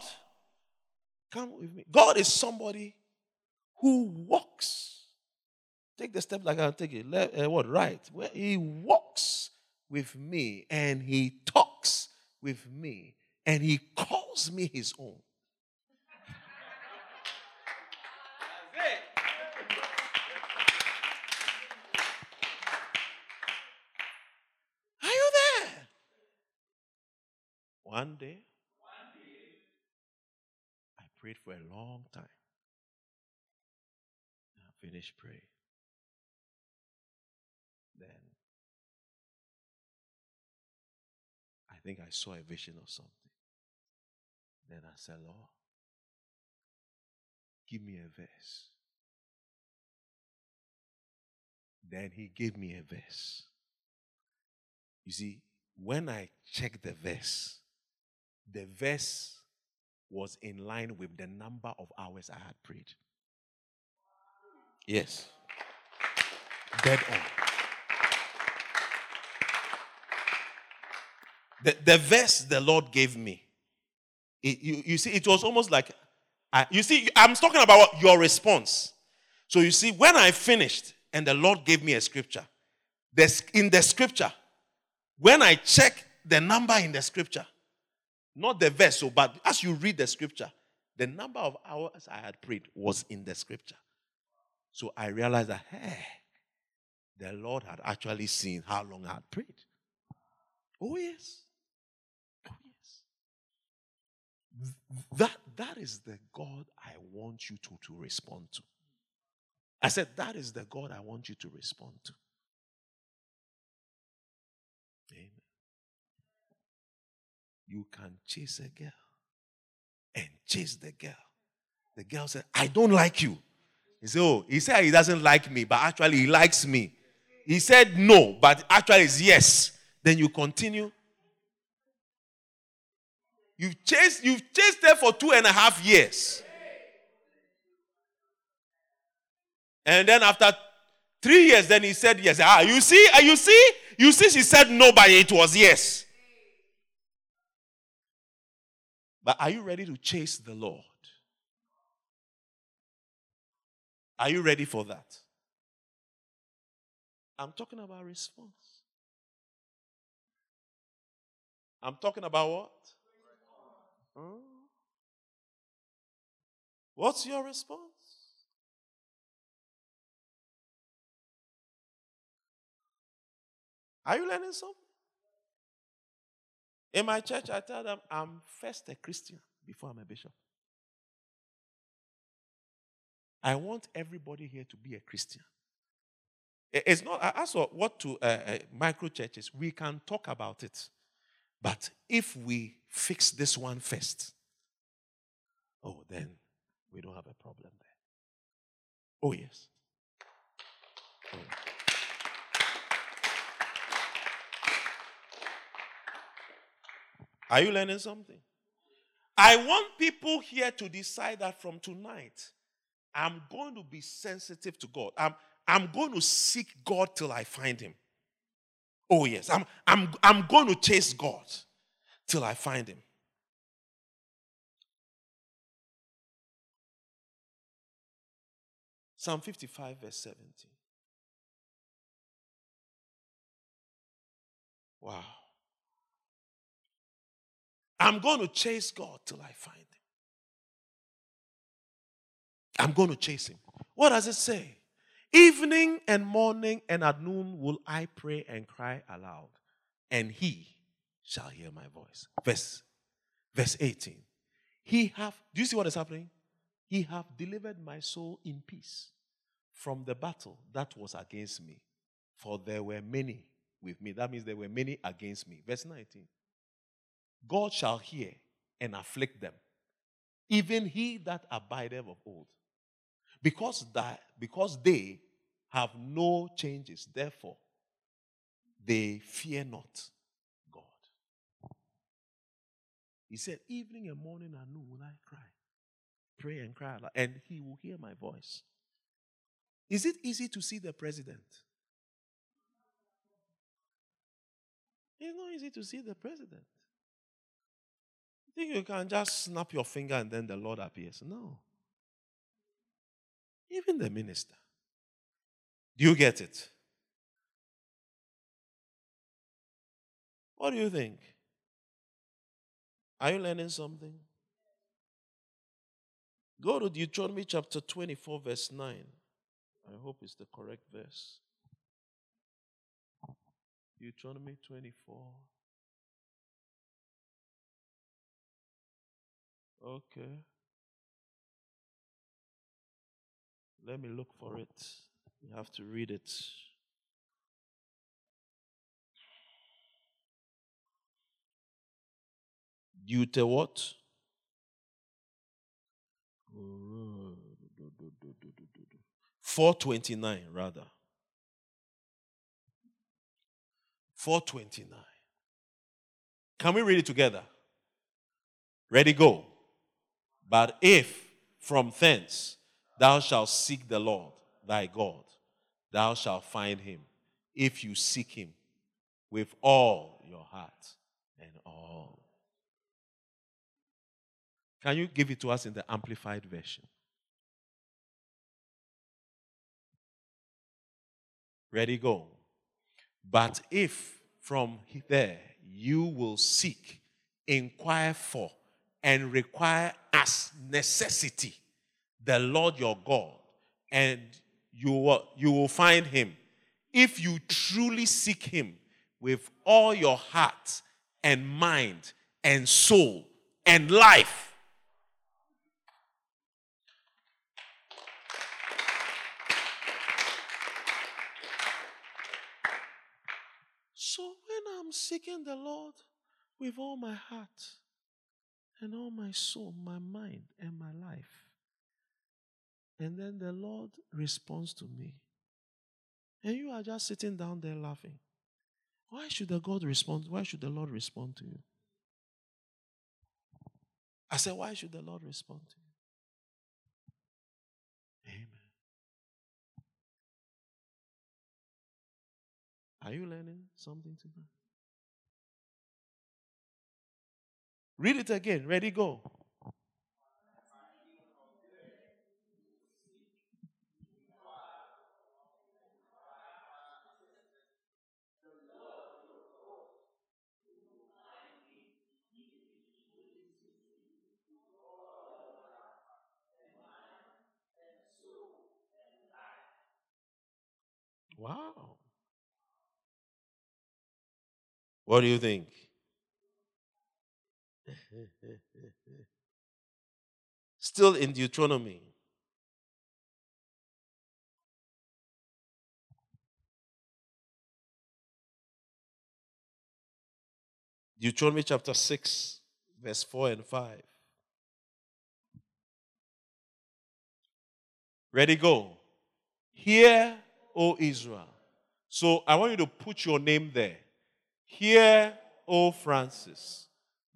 come with me. God is somebody who walks. Take the step like I'll take it. Left, uh, what right? Where he walks with me and he talks with me and he calls me his own. Are you there? One day, I prayed for a long time. I finished praying. Then I think I saw a vision or something. Then I said, Lord, give me a verse. Then he gave me a verse. You see, when I checked the verse, the verse was in line with the number of hours I had prayed. Yes. Dead on. The, the verse the Lord gave me, it, you, you see, it was almost like, I, you see, I'm talking about your response. So you see, when I finished and the Lord gave me a scripture, this, in the scripture, when I check the number in the scripture, not the verse, so, but as you read the scripture, the number of hours I had prayed was in the scripture. So I realized that, hey, the Lord had actually seen how long I had prayed. Oh, yes. Oh, yes. That, that is the God I want you to, to respond to. I said, That is the God I want you to respond to. You can chase a girl and chase the girl. The girl said, I don't like you. He said, Oh, he said he doesn't like me, but actually he likes me. He said no, but actually it's yes. Then you continue You've chased, you've chased her for two and a half years. And then after three years, then he said yes. Ah, you see, ah, you see, you see, she said no, but it was yes. But are you ready to chase the Lord? Are you ready for that? I'm talking about response. I'm talking about what? Hmm? What's your response? Are you learning something? In my church, I tell them I'm first a Christian before I'm a bishop. I want everybody here to be a Christian. It's not, as for what to uh, uh, micro churches, we can talk about it. But if we fix this one first, oh, then we don't have a problem there. Oh, yes. Oh. Are you learning something? I want people here to decide that from tonight, I'm going to be sensitive to God. I'm, I'm going to seek God till I find Him. Oh, yes. I'm, I'm, I'm going to chase God till I find Him. Psalm 55, verse 17. Wow. I'm going to chase God till I find him. I'm going to chase him. What does it say? Evening and morning and at noon will I pray and cry aloud, and he shall hear my voice. Verse, verse 18. He have, do you see what is happening? He have delivered my soul in peace from the battle that was against me. For there were many with me. That means there were many against me. Verse 19. God shall hear and afflict them, even he that abideth of old. Because that because they have no changes, therefore they fear not God. He said, Evening and morning and noon will I cry, pray and cry, and he will hear my voice. Is it easy to see the president? It's not easy to see the president think you can just snap your finger and then the Lord appears. No. Even the minister. Do you get it? What do you think? Are you learning something? Go to Deuteronomy chapter 24, verse 9. I hope it's the correct verse. Deuteronomy 24. Okay. Let me look for it. You have to read it. Deute what? 429 rather. 429. Can we read it together? Ready, go. But if from thence thou shalt seek the Lord thy God, thou shalt find him if you seek him with all your heart and all. Can you give it to us in the amplified version? Ready, go. But if from there you will seek, inquire for, and require as necessity the Lord your God, and you will, you will find him if you truly seek him with all your heart and mind and soul and life. So when I'm seeking the Lord with all my heart, and all my soul, my mind, and my life. And then the Lord responds to me. And you are just sitting down there laughing. Why should the God respond? Why should the Lord respond to you? I said, Why should the Lord respond to you? Amen. Are you learning something tonight? Read it again. Ready, go. Wow. What do you think? Still in Deuteronomy. Deuteronomy chapter 6, verse 4 and 5. Ready, go. Hear, O Israel. So I want you to put your name there. Hear, O Francis.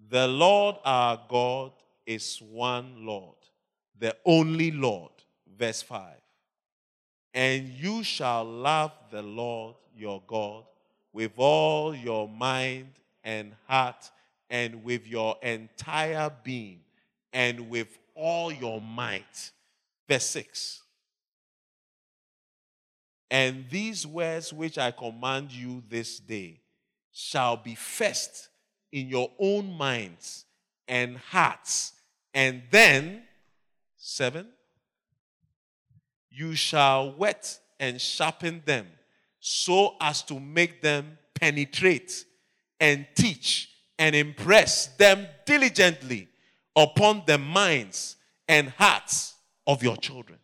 The Lord our God is one Lord, the only Lord. Verse 5. And you shall love the Lord your God with all your mind and heart and with your entire being and with all your might. Verse 6. And these words which I command you this day shall be first in your own minds and hearts. And then, seven, you shall wet and sharpen them so as to make them penetrate and teach and impress them diligently upon the minds and hearts of your children.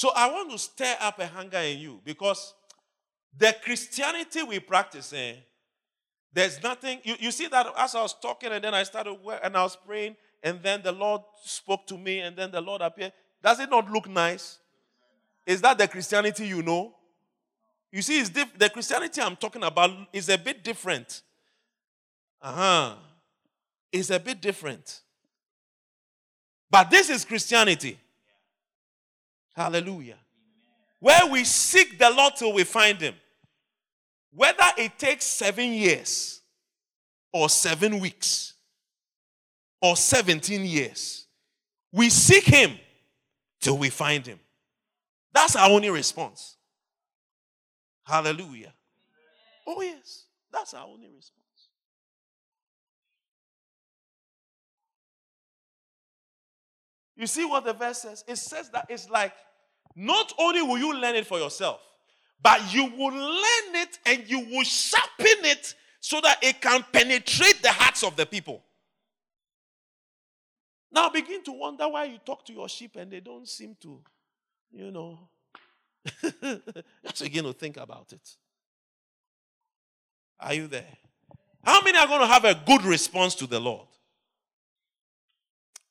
So I want to stir up a hunger in you because the Christianity we practice, eh, there's nothing. You, you see that as I was talking and then I started and I was praying and then the Lord spoke to me and then the Lord appeared. Does it not look nice? Is that the Christianity you know? You see, it's diff- the Christianity I'm talking about is a bit different. Uh huh is a bit different. But this is Christianity. Hallelujah. Where we seek the Lord till we find Him. Whether it takes seven years, or seven weeks, or 17 years, we seek Him till we find Him. That's our only response. Hallelujah. Oh, yes. That's our only response. You see what the verse says? It says that it's like not only will you learn it for yourself, but you will learn it and you will sharpen it so that it can penetrate the hearts of the people. Now begin to wonder why you talk to your sheep and they don't seem to, you know. Just begin to think about it. Are you there? How many are going to have a good response to the Lord?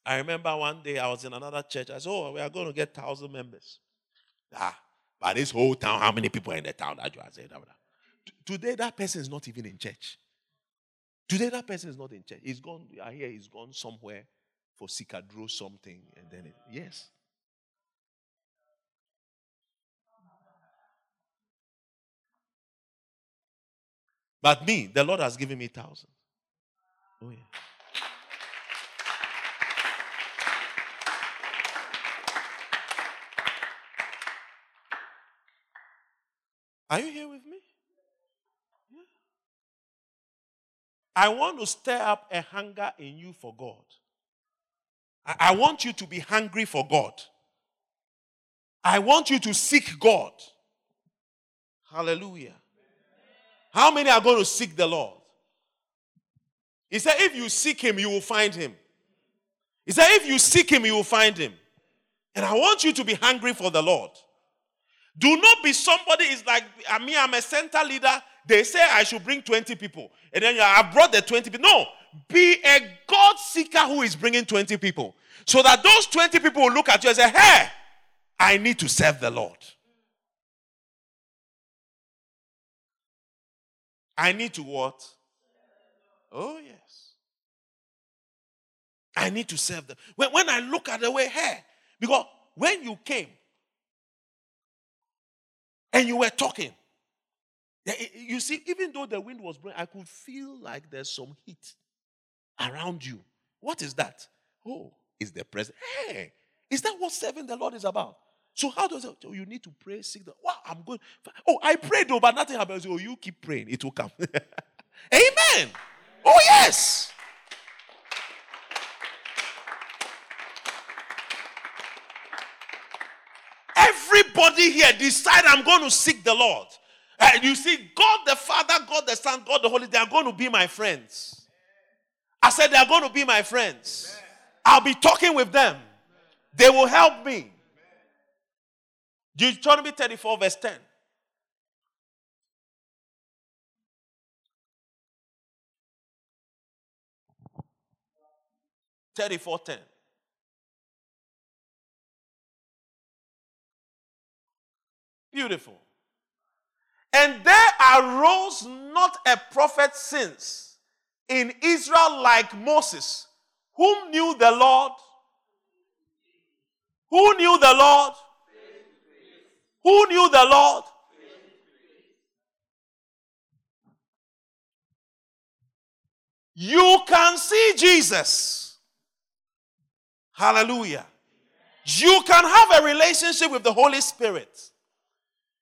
I remember one day I was in another church. I said, Oh, we are going to get thousand members. Ah, but this whole town, how many people in the town? That you are saying. Today, that person is not even in church. Today, that person is not in church. He's gone, I hear he's gone somewhere for Sikadro something. And then, it, yes. But me, the Lord has given me thousands. Oh, yeah. Are you here with me? Yeah. I want to stir up a hunger in you for God. I, I want you to be hungry for God. I want you to seek God. Hallelujah. How many are going to seek the Lord? He said, if you seek him, you will find him. He said, if you seek him, you will find him. And I want you to be hungry for the Lord. Do not be somebody is like I mean I'm a center leader. They say I should bring 20 people. And then I brought the 20 people. No, be a God seeker who is bringing 20 people. So that those 20 people will look at you and say, Hey, I need to serve the Lord. I need to what? Oh, yes. I need to serve them. When, when I look at the way hey, because when you came and you were talking, you see, even though the wind was blowing, I could feel like there's some heat around you. What is that? Oh, it's the presence. Hey, is that what serving the Lord is about? So how does it? Oh, you need to pray, seek the. Wow, I'm good. Oh, I prayed though, but nothing happens. Oh, you keep praying, it will come. Amen. Oh yes. Everybody here decide I'm going to seek the Lord. And you see, God the Father, God the Son, God the Holy, they are going to be my friends. I said they are going to be my friends. I'll be talking with them. They will help me. Deuteronomy 34, verse 10. Thirty-four ten. Beautiful. And there arose not a prophet since in Israel like Moses, whom knew the Lord. Who knew the Lord? Who knew the Lord? You can see Jesus. Hallelujah. You can have a relationship with the Holy Spirit.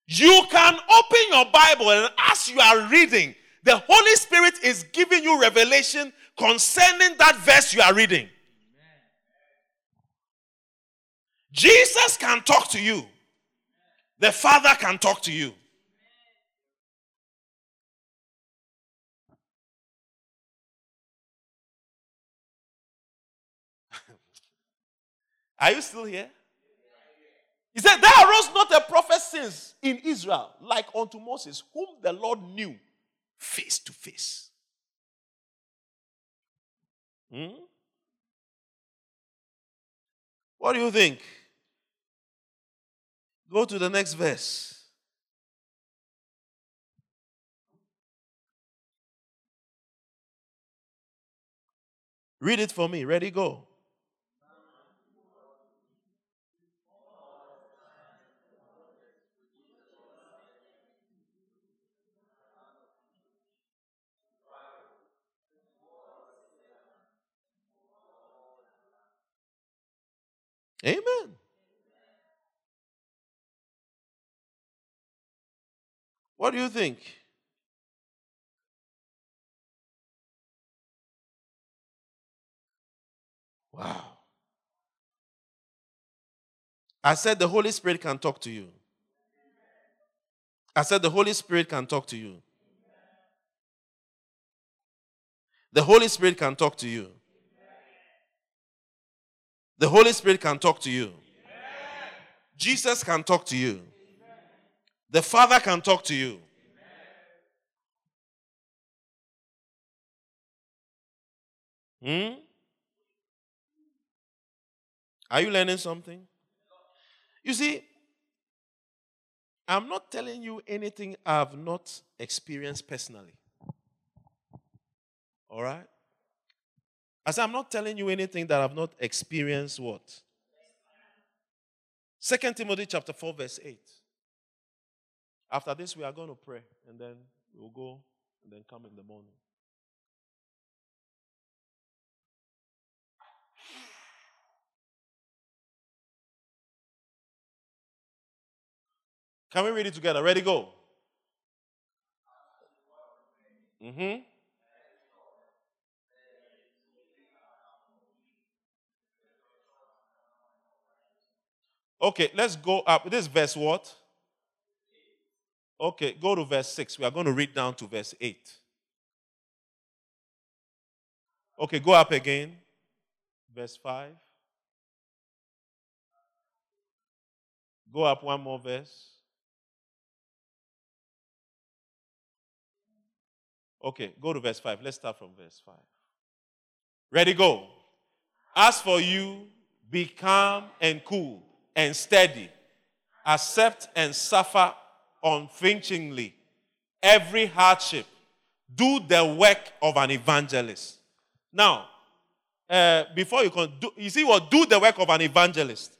You can open your Bible and as you are reading, the Holy Spirit is giving you revelation concerning that verse you are reading. Jesus can talk to you. The Father can talk to you. Are you still here? He said, There arose not a prophet since in Israel like unto Moses, whom the Lord knew face to face. Hmm? What do you think? Go to the next verse. Read it for me. Ready, go. Amen. What do you think? Wow. I said the Holy Spirit can talk to you. I said the Holy Spirit can talk to you. The Holy Spirit can talk to you. The Holy Spirit can talk to you. Jesus can talk to you. The Father can talk to you. Hmm? Are you learning something? You see, I'm not telling you anything I've not experienced personally. All right? I said, I'm not telling you anything that I've not experienced what? Second Timothy chapter 4, verse 8. After this, we are going to pray and then we'll go and then come in the morning. Can we read it together? Ready, go. Mm-hmm. Okay, let's go up. This verse what? Okay, go to verse 6. We are going to read down to verse 8. Okay, go up again. Verse 5. Go up one more verse. Okay, go to verse 5. Let's start from verse 5. Ready, go. As for you, be calm and cool and steady accept and suffer unflinchingly every hardship. Do the work of an evangelist. Now, uh, before you can do, you see what? Do the work of an evangelist.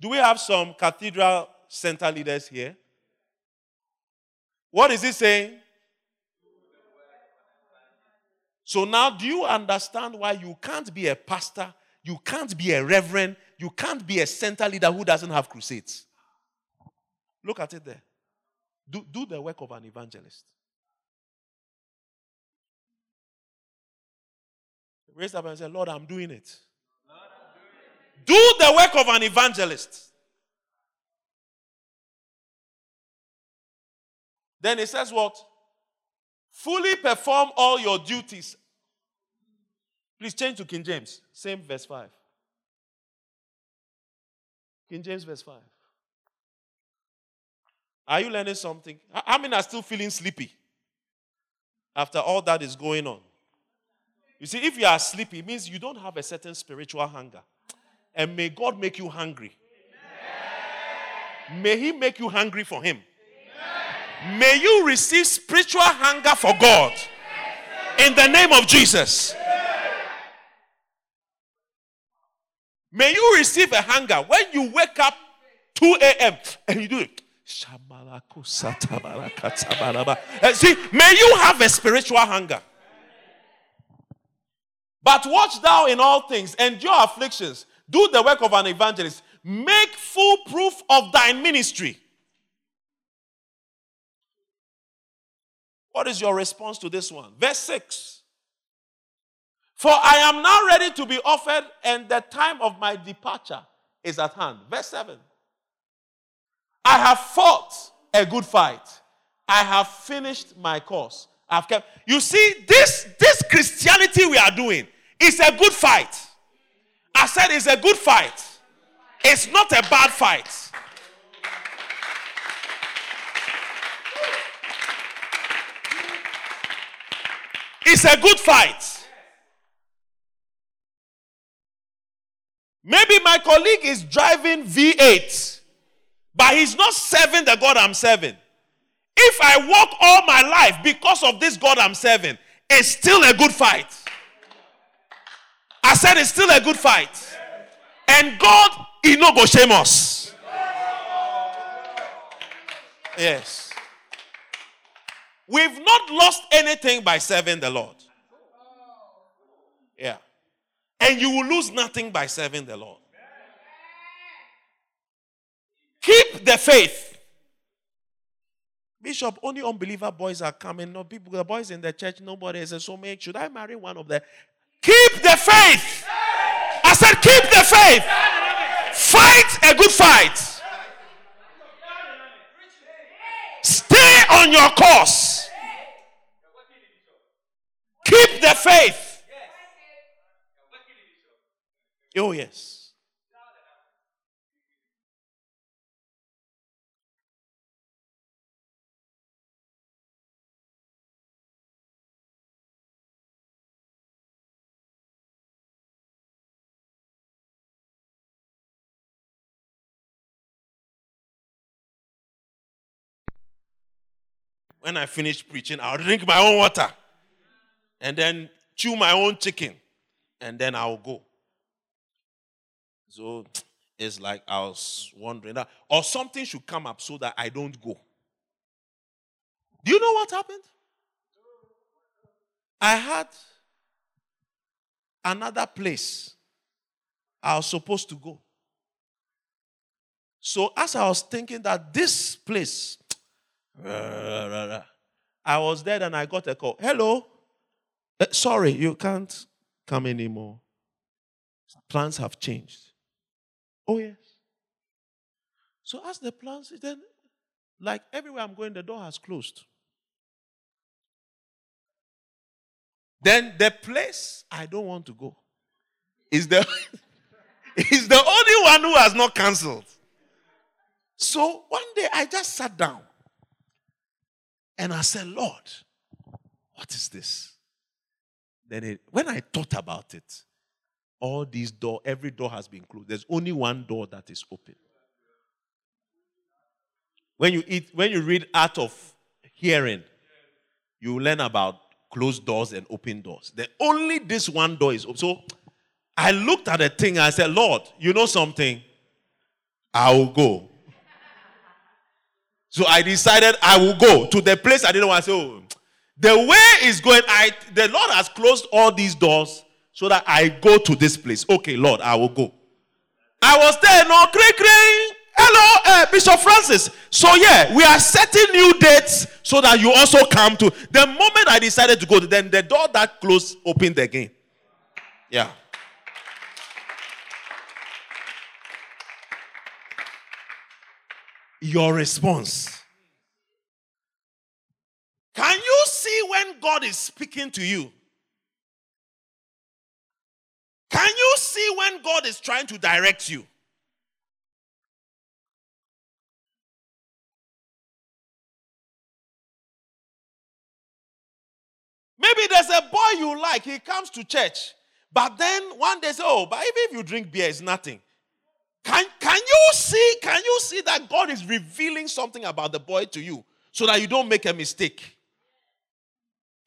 Do we have some cathedral center leaders here? What is he saying? So now, do you understand why you can't be a pastor, you can't be a reverend, you can't be a center leader who doesn't have crusades? Look at it there. Do, do the work of an evangelist. Raise up and say, Lord, I'm doing it. Lord, I'm doing it. Do the work of an evangelist. Then it says what? Fully perform all your duties. Please change to King James. Same verse 5. King James, verse 5. Are you learning something? How many are still feeling sleepy after all that is going on? You see, if you are sleepy, it means you don't have a certain spiritual hunger. And may God make you hungry. May He make you hungry for Him. May you receive spiritual hunger for God. In the name of Jesus. May you receive a hunger when you wake up 2 a.m. and you do it. Eh, see, may you have a spiritual hunger. But watch thou in all things, endure afflictions, do the work of an evangelist, make full proof of thine ministry. What is your response to this one? Verse 6. For I am now ready to be offered, and the time of my departure is at hand. Verse 7. I have fought a good fight. I have finished my course. I've kept. You see, this, this Christianity we are doing is a good fight. I said it's a good fight. It's not a bad fight. It's a good fight. My colleague is driving V8, but he's not serving the God I'm serving. If I walk all my life because of this God I'm serving, it's still a good fight. I said it's still a good fight. And God, He no go shame us. Yes. We've not lost anything by serving the Lord. Yeah. And you will lose nothing by serving the Lord. Keep the faith. Bishop, only unbeliever boys are coming. No people, the boys in the church, nobody is. So make should I marry one of them? Keep the faith. I said, keep the faith. Fight a good fight. Stay on your course. Keep the faith. Oh, yes. When I finish preaching, I'll drink my own water and then chew my own chicken and then I'll go. So it's like I was wondering that, or something should come up so that I don't go. Do you know what happened? I had another place I was supposed to go. So as I was thinking that this place, I was there and I got a call. Hello, uh, sorry, you can't come anymore. Plans have changed. Oh, yes. So as the plans, then, like everywhere I'm going, the door has closed. Then the place I don't want to go is the is the only one who has not cancelled. So one day I just sat down and I said, Lord, what is this? Then it, when I thought about it, all these door, every door has been closed. There's only one door that is open. When you eat, when you read Art of Hearing, you learn about closed doors and open doors. The only this one door is open. So I looked at the thing I said, Lord, you know something? I will go. So I decided I will go to the place I didn't want to say, oh, the way is going, I the Lord has closed all these doors so that I go to this place. Okay, Lord, I will go. I was there, no, cray cray. Hello, uh, Bishop Francis. So yeah, we are setting new dates so that you also come to. The moment I decided to go, then the door that closed opened again. Yeah. Your response. Can you see when God is speaking to you? Can you see when God is trying to direct you? Maybe there's a boy you like, he comes to church, but then one day say, Oh, but even if you drink beer, it's nothing. Can, can you see? Can you see that God is revealing something about the boy to you so that you don't make a mistake?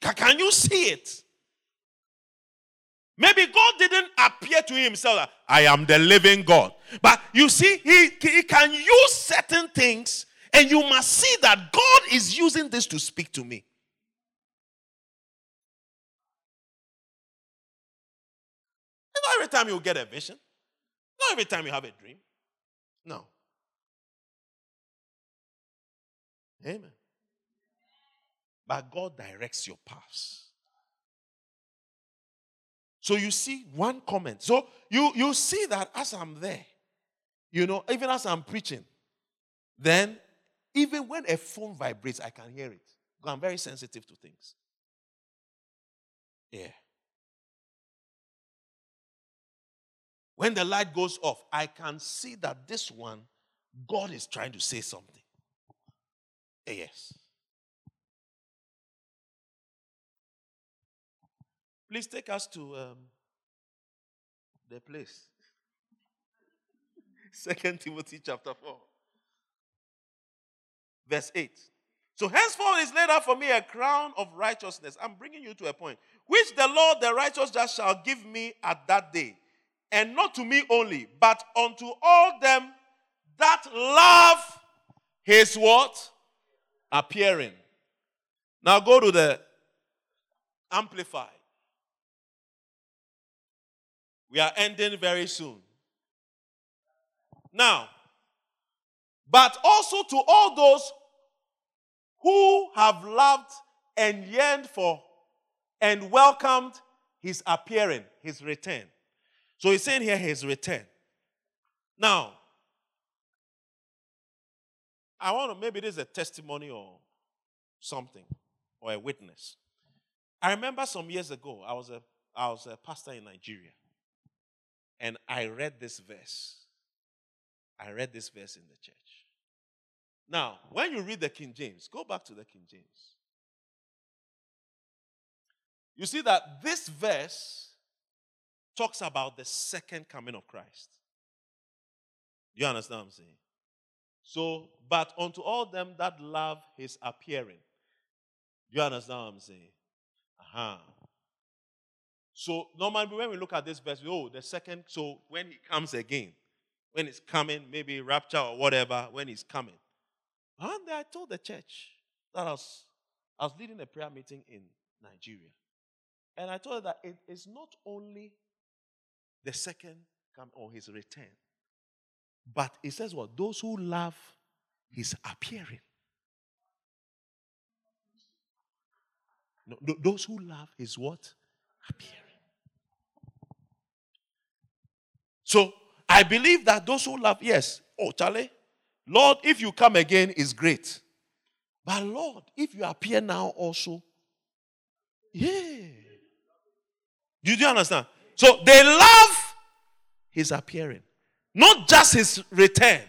Can, can you see it? Maybe God didn't appear to himself I am the living God. But you see, he, he can use certain things, and you must see that God is using this to speak to me. Every time you get a vision. Not every time you have a dream. No. Amen. But God directs your paths. So you see one comment. So you, you see that as I'm there, you know, even as I'm preaching, then even when a phone vibrates, I can hear it. I'm very sensitive to things. Yeah. When the light goes off, I can see that this one, God is trying to say something. Yes. Please take us to um, the place. Second Timothy chapter 4. Verse 8. So henceforth is laid out for me a crown of righteousness. I'm bringing you to a point. Which the Lord, the righteous judge, shall give me at that day and not to me only, but unto all them that love his what? Appearing. Now go to the Amplified. We are ending very soon. Now, but also to all those who have loved and yearned for and welcomed his appearing, his return. So he's saying here his return. Now, I want to, maybe this is a testimony or something, or a witness. I remember some years ago, I was a, I was a pastor in Nigeria, and I read this verse. I read this verse in the church. Now, when you read the King James, go back to the King James. You see that this verse talks about the second coming of Christ. You understand what I'm saying? So, but unto all them that love his appearing. You understand what I'm saying? Uh-huh. So normally when we look at this verse, we oh, the second, so when he comes again, when he's coming, maybe rapture or whatever, when he's coming. And I told the church that I was, I was leading a prayer meeting in Nigeria. And I told her that it is not only the second come or his return. But it says what? Those who love his appearing. No, those who love his what? Appearing. So I believe that those who love, yes. Oh, Charlie, Lord, if you come again, is great. But Lord, if you appear now also, yeah. Do you understand? So they love his appearing, not just his return.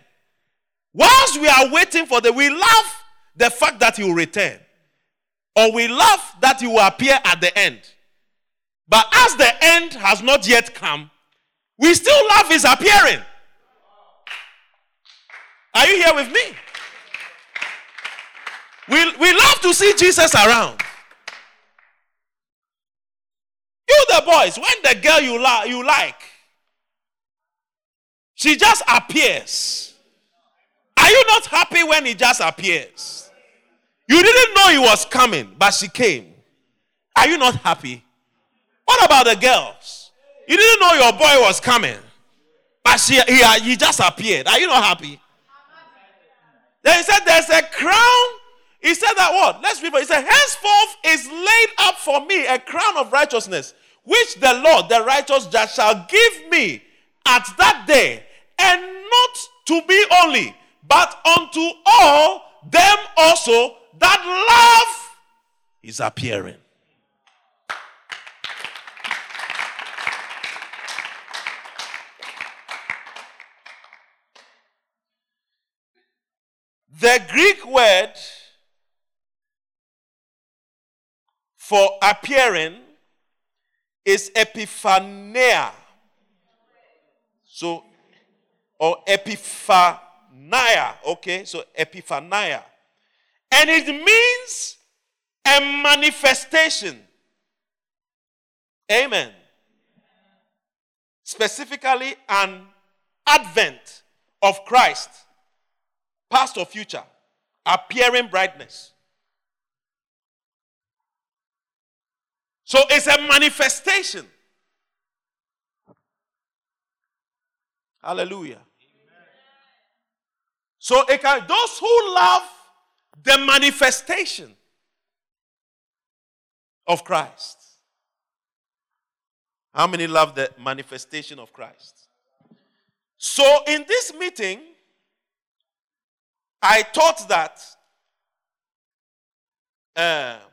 Whilst we are waiting for the, we love the fact that he will return, or we love that he will appear at the end. But as the end has not yet come, we still love his appearing. Are you here with me? We, we love to see Jesus around. You, the boys, when the girl you, you like, she just appears. Are you not happy when he just appears? You didn't know he was coming, but she came. Are you not happy? What about the girls? You didn't know your boy was coming, but she, he, uh, he just appeared. Are you not happy? Then he said, There's a crown. He said that what? Let's read. He said, Henceforth is laid up for me a crown of righteousness, which the Lord, the righteous judge, shall give me at that day, and not to me only, but unto all them also that love is appearing. The Greek word for appearing is epiphania. So, or epiphania. Okay, so epiphania. And it means a manifestation. Amen. Specifically, an advent of Christ past or future, appearing brightness. So it's a manifestation. Hallelujah. So it can, those who love the manifestation of Christ. How many love the manifestation of Christ? So in this meeting, I thought that um,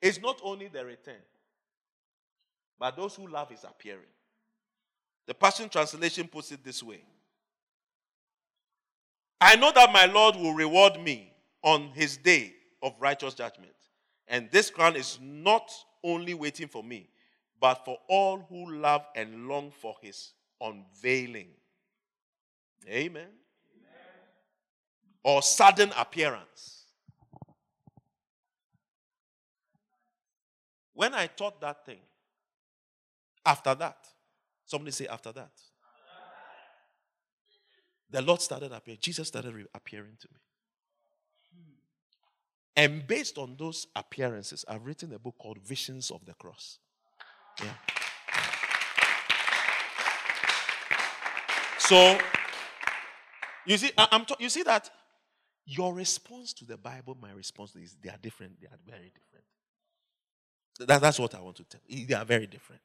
it's not only the return, but those who love is appearing. The Passion Translation puts it this way I know that my Lord will reward me on his day of righteous judgment. And this crown is not only waiting for me, but for all who love and long for his unveiling. Amen or sudden appearance. When I taught that thing, after that, somebody say, after that, the Lord started appearing. Jesus started appearing to me. And based on those appearances, I've written a book called Visions of the Cross. Yeah. So, you see, I'm t- you see that your response to the Bible, my response is they are different. They are very different. That, that's what I want to tell. They are very different.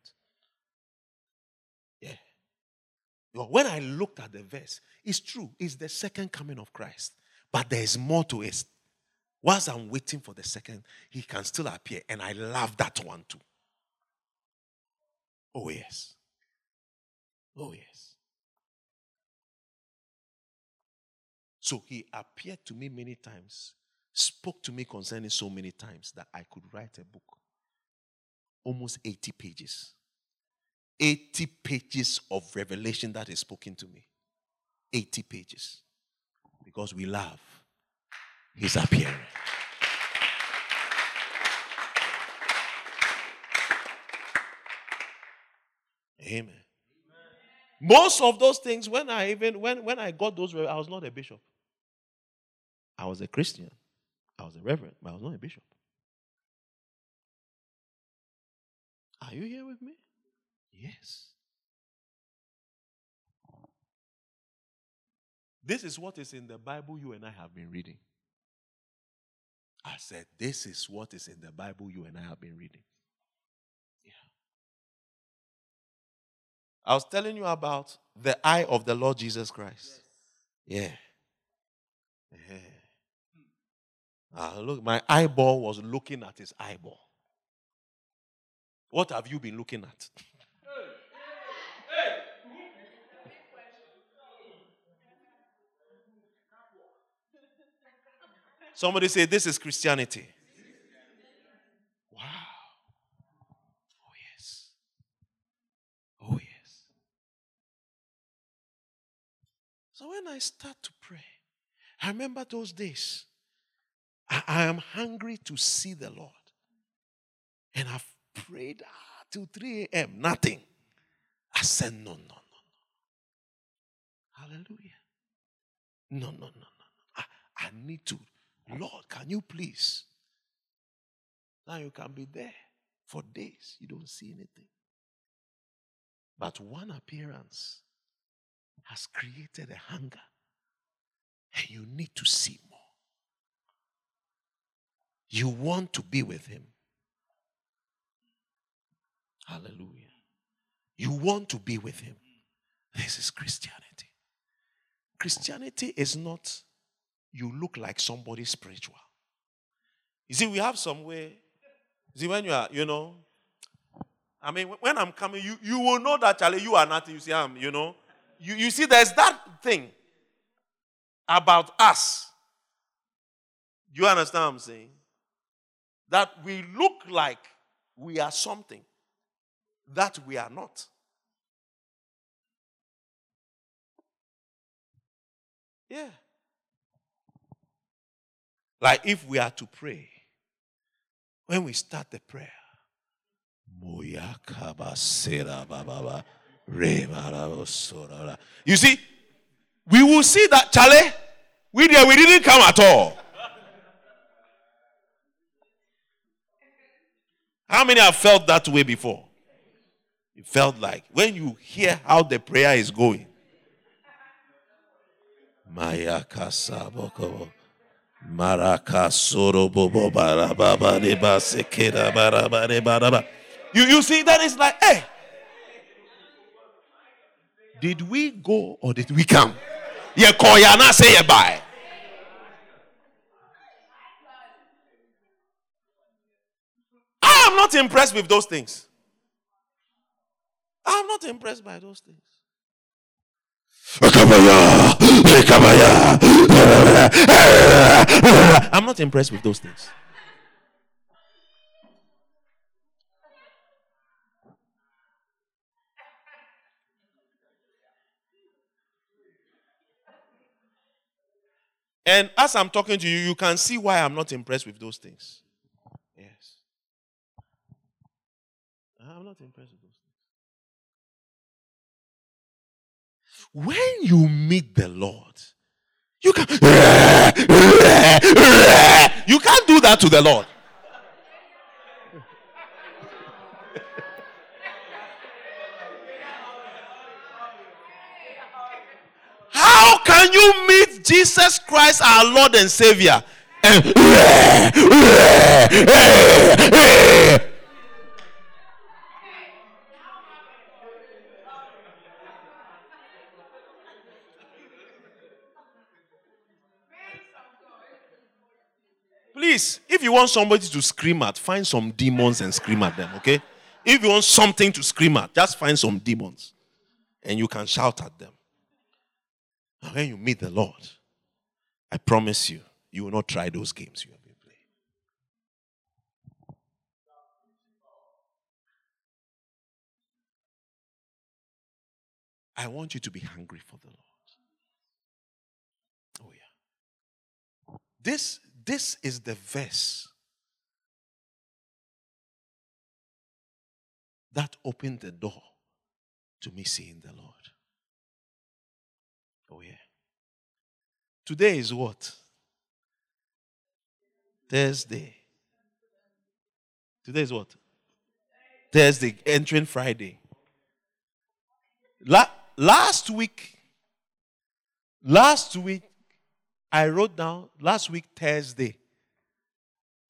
Yeah. When I looked at the verse, it's true. It's the second coming of Christ. But there is more to it. Whilst I'm waiting for the second, he can still appear. And I love that one too. Oh, yes. Oh, yes. So he appeared to me many times, spoke to me concerning so many times that I could write a book. Almost 80 pages. 80 pages of revelation that is spoken to me. 80 pages. Because we love his appearing. Amen. Most of those things, when I even when when I got those, I was not a bishop. I was a Christian. I was a reverend, but I was not a bishop. Are you here with me? Yes. This is what is in the Bible you and I have been reading. I said, This is what is in the Bible you and I have been reading. Yeah. I was telling you about the eye of the Lord Jesus Christ. Yes. Yeah. yeah. Uh, look, my eyeball was looking at his eyeball. What have you been looking at? Somebody say, This is Christianity. Wow. Oh, yes. Oh, yes. So when I start to pray, I remember those days I, I am hungry to see the Lord. And I've prayed ah, till 3 a.m. Nothing. I said, no, no, no, no. Hallelujah. No, no, no, no. I, I need to. Lord, can you please? Now you can be there for days. You don't see anything. But one appearance has created a hunger. And you need to see more. You want to be with him. Hallelujah. You want to be with him. This is Christianity. Christianity is not you look like somebody spiritual. You see, we have some way. See, when you are, you know, I mean, when I'm coming, you, you will know that, Charlie, you are nothing. You see, I'm, you know. You, you see, there's that thing about us. You understand what I'm saying? That we look like we are something that we are not. Yeah. Like if we are to pray, when we start the prayer, you see, we will see that Charlie, we there we didn't come at all. How many have felt that way before? It felt like when you hear how the prayer is going. Maya kasaboko. You you see that is like, hey. Did we go or did we come? Yeah, koyana say bye. I am not impressed with those things. I'm not impressed by those things. I'm not impressed with those things. And as I'm talking to you, you can see why I'm not impressed with those things. Yes. I'm not impressed with When you meet the Lord, you can you can't do that to the Lord. How can you meet Jesus Christ, our Lord and Savior, and Please, if you want somebody to scream at, find some demons and scream at them, okay? If you want something to scream at, just find some demons and you can shout at them. And when you meet the Lord, I promise you, you will not try those games you have been playing. I want you to be hungry for the Lord. Oh, yeah. This this is the verse that opened the door to me seeing the Lord. Oh, yeah. Today is what? Thursday. Today is what? Thursday, entering Friday. La- last week, last week, I wrote down last week, Thursday,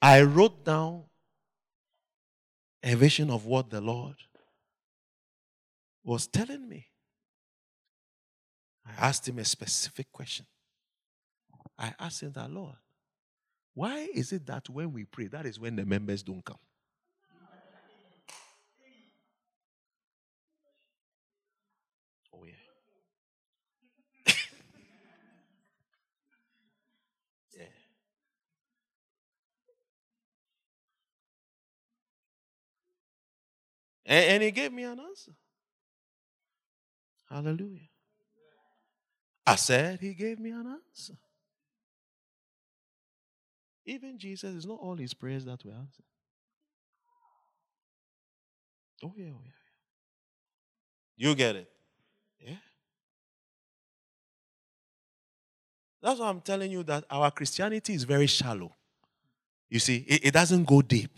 I wrote down a vision of what the Lord was telling me. I asked him a specific question. I asked him that, Lord, why is it that when we pray, that is when the members don't come? And, and he gave me an answer. Hallelujah. I said he gave me an answer. Even Jesus is not all his prayers that were answered. Oh, yeah, oh, yeah. Yeah. You get it? Yeah. That's why I'm telling you that our Christianity is very shallow. You see, it, it doesn't go deep.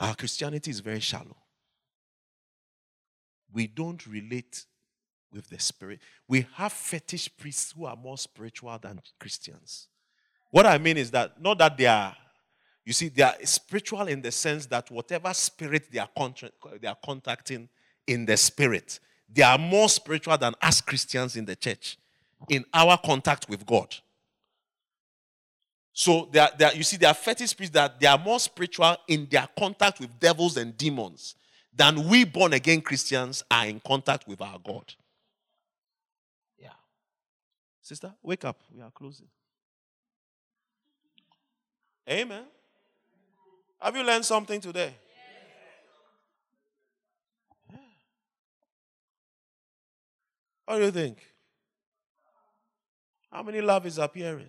Our Christianity is very shallow. We don't relate with the spirit. We have fetish priests who are more spiritual than Christians. What I mean is that not that they are, you see, they are spiritual in the sense that whatever spirit they are, contra- they are contacting in the spirit, they are more spiritual than us Christians in the church in our contact with God. So they are, they are, you see, they are fetish priests that they are more spiritual in their contact with devils and demons than we born again Christians are in contact with our God. Yeah. Sister, wake up. We are closing. Amen. Have you learned something today? What do you think? How many love is appearing?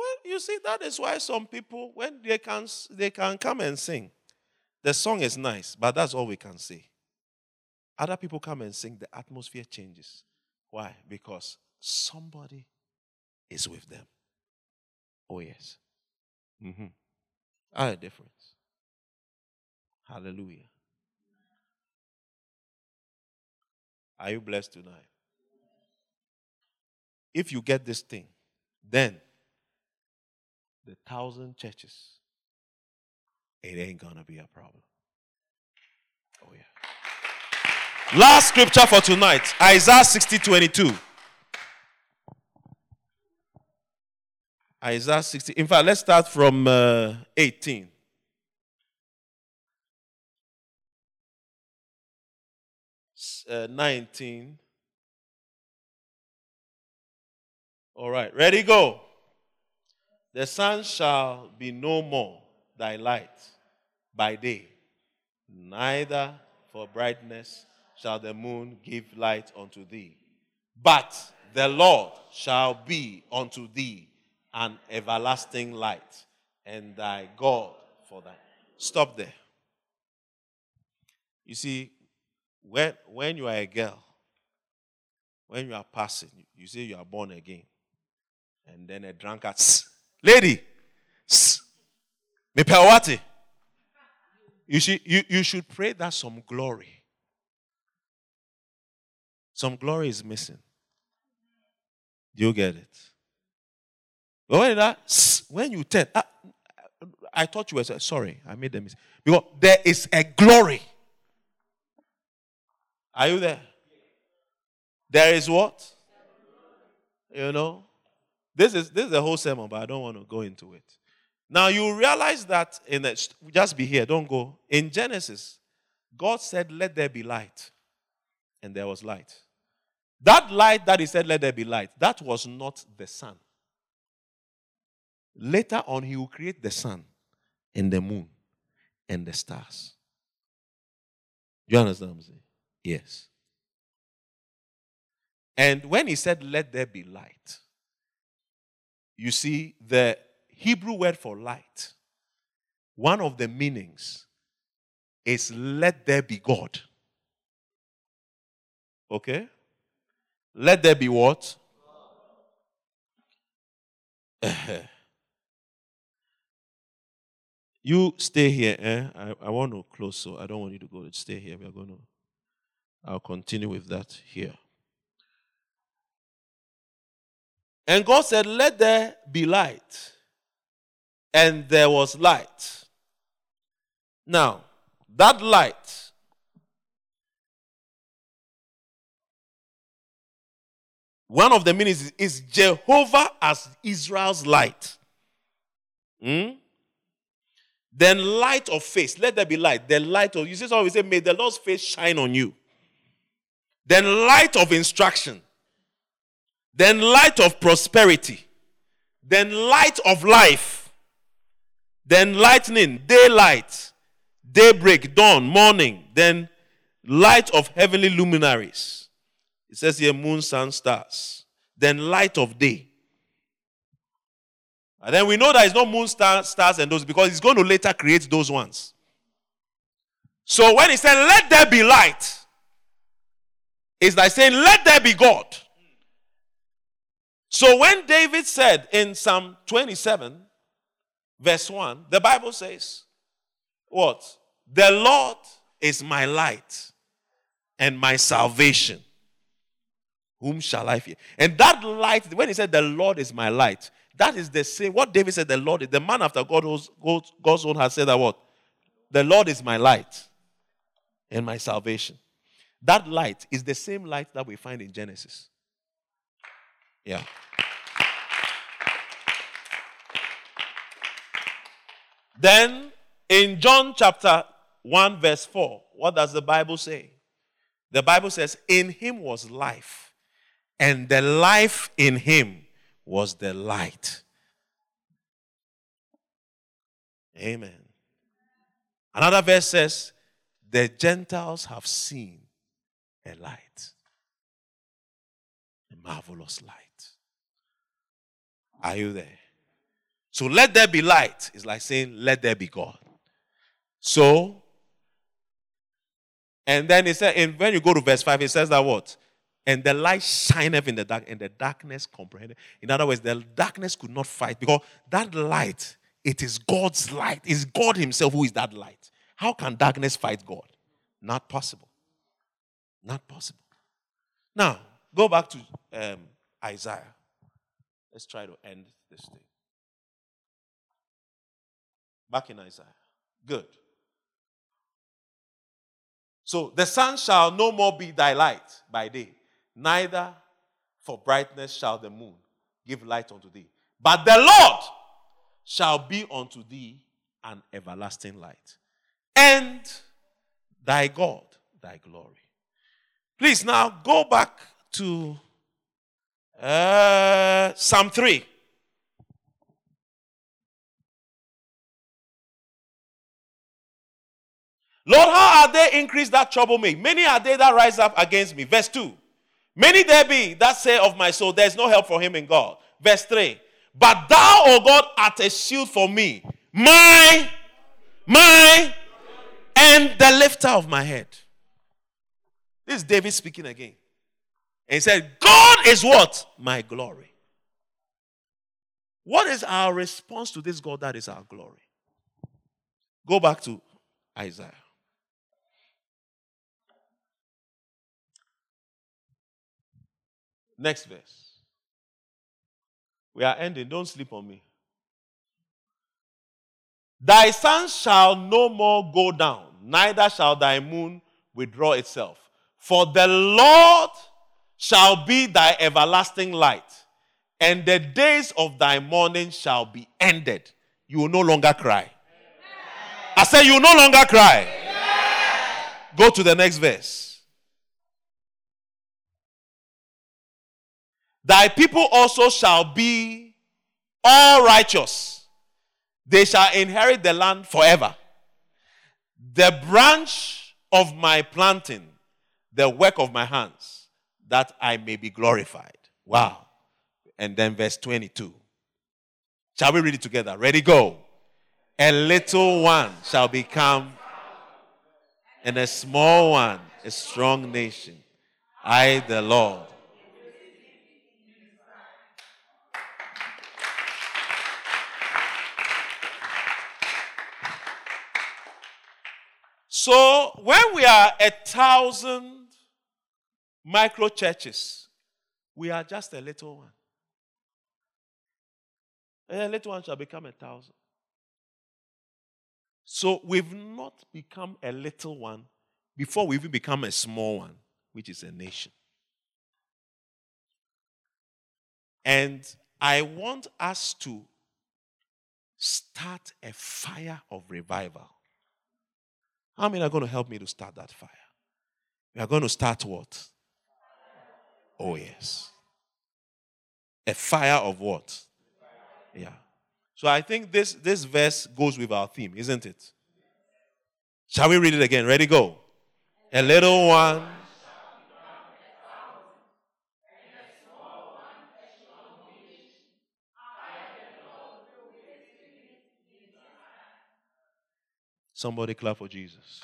Well, you see, that is why some people, when they can, they can come and sing, the song is nice, but that's all we can say. Other people come and sing, the atmosphere changes. Why? Because somebody is with them. Oh, yes. Mm-hmm. Ah, a difference. Hallelujah. Are you blessed tonight? If you get this thing, then the thousand churches, it ain't gonna be a problem. Oh, yeah. Last scripture for tonight Isaiah 60 22. Isaiah 60. In fact, let's start from uh, 18. Uh, 19. All right, ready, go. The sun shall be no more thy light by day, neither for brightness shall the moon give light unto thee. But the Lord shall be unto thee an everlasting light, and thy God for thy. Stop there. You see, when, when you are a girl, when you are passing, you say you are born again, and then a drunkard Lady, mepewati. You should, you, you should pray that some glory. Some glory is missing. Do you get it? But When, that, when you tell, I, ah, I thought you were sorry, I made a mistake. Because there is a glory. Are you there? There is what? You know? This is this is the whole sermon, but I don't want to go into it. Now you realize that in the, just be here, don't go. In Genesis, God said, "Let there be light," and there was light. That light that He said, "Let there be light," that was not the sun. Later on, He will create the sun and the moon and the stars. Do You understand what I'm saying? Yes. And when He said, "Let there be light," You see, the Hebrew word for light, one of the meanings is let there be God. Okay? Let there be what? you stay here. Eh? I, I want to close, so I don't want you to go. Stay here. We are going to. I'll continue with that here. And God said, Let there be light. And there was light. Now, that light one of the meanings is Jehovah as Israel's light. Hmm? Then light of face. Let there be light. The light of you see so we say, May the Lord's face shine on you. Then light of instruction then light of prosperity, then light of life, then lightning, daylight, daybreak, dawn, morning, then light of heavenly luminaries. It says here moon, sun, stars. Then light of day. And then we know that it's not moon, star, stars, and those because he's going to later create those ones. So when he said, Let there be light, it's like saying, Let there be God. So when David said in Psalm 27, verse 1, the Bible says, What? The Lord is my light and my salvation. Whom shall I fear? And that light, when he said, The Lord is my light, that is the same. What David said, The Lord is the man after God's, God's own has said that what? The Lord is my light and my salvation. That light is the same light that we find in Genesis. Yeah. Then in John chapter 1, verse 4, what does the Bible say? The Bible says, In him was life, and the life in him was the light. Amen. Another verse says, The Gentiles have seen a light, a marvelous light. Are you there? So let there be light It's like saying, Let there be God. So, and then it said, and when you go to verse 5, it says that what? And the light shineth in the dark, and the darkness comprehended. In other words, the darkness could not fight because that light, it is God's light. It's God Himself who is that light. How can darkness fight God? Not possible. Not possible. Now, go back to um, Isaiah. Let's try to end this thing. Back in Isaiah. Good. So the sun shall no more be thy light by day, neither for brightness shall the moon give light unto thee. But the Lord shall be unto thee an everlasting light, and thy God thy glory. Please now go back to uh, Psalm 3. Lord, how are they increased that trouble me? Many are they that rise up against me. Verse 2. Many there be that say of my soul, there is no help for him in God. Verse 3. But thou, O God, art a shield for me, my, my, and the lifter of my head. This is David speaking again. And he said, God is what? My glory. What is our response to this God that is our glory? Go back to Isaiah. Next verse. We are ending. Don't sleep on me. Thy sun shall no more go down, neither shall thy moon withdraw itself. For the Lord shall be thy everlasting light, and the days of thy mourning shall be ended. You will no longer cry. Amen. I say, You will no longer cry. Amen. Go to the next verse. Thy people also shall be all righteous, they shall inherit the land forever. The branch of my planting, the work of my hands that I may be glorified. Wow. And then verse 22. Shall we read it together? Ready, go. A little one shall become, and a small one, a strong nation. I, the Lord. So when we are a thousand micro churches. We are just a little one. And A little one shall become a thousand. So we've not become a little one before we even become a small one, which is a nation. And I want us to start a fire of revival. How many are going to help me to start that fire? We are going to start what? Oh, yes. A fire of what? Yeah. So I think this, this verse goes with our theme, isn't it? Shall we read it again? Ready, go. A little one. Somebody clap for Jesus.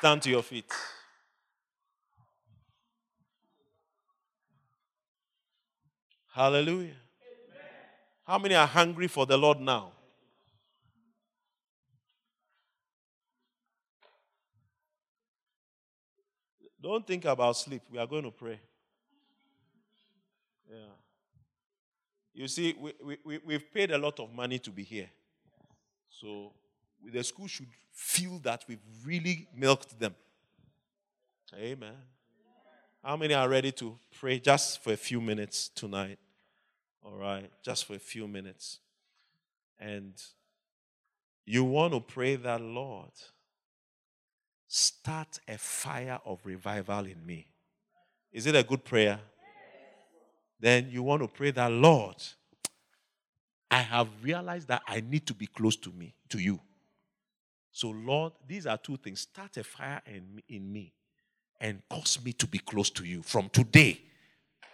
Stand to your feet. Hallelujah. How many are hungry for the Lord now? Don't think about sleep. We are going to pray. Yeah. You see, we, we, we've paid a lot of money to be here. So the school should feel that we've really milked them. Amen. How many are ready to pray just for a few minutes tonight? All right, just for a few minutes. And you want to pray that, Lord, start a fire of revival in me. Is it a good prayer? Then you want to pray that, Lord, I have realized that I need to be close to me, to you. So, Lord, these are two things. Start a fire in, in me and cause me to be close to you. From today,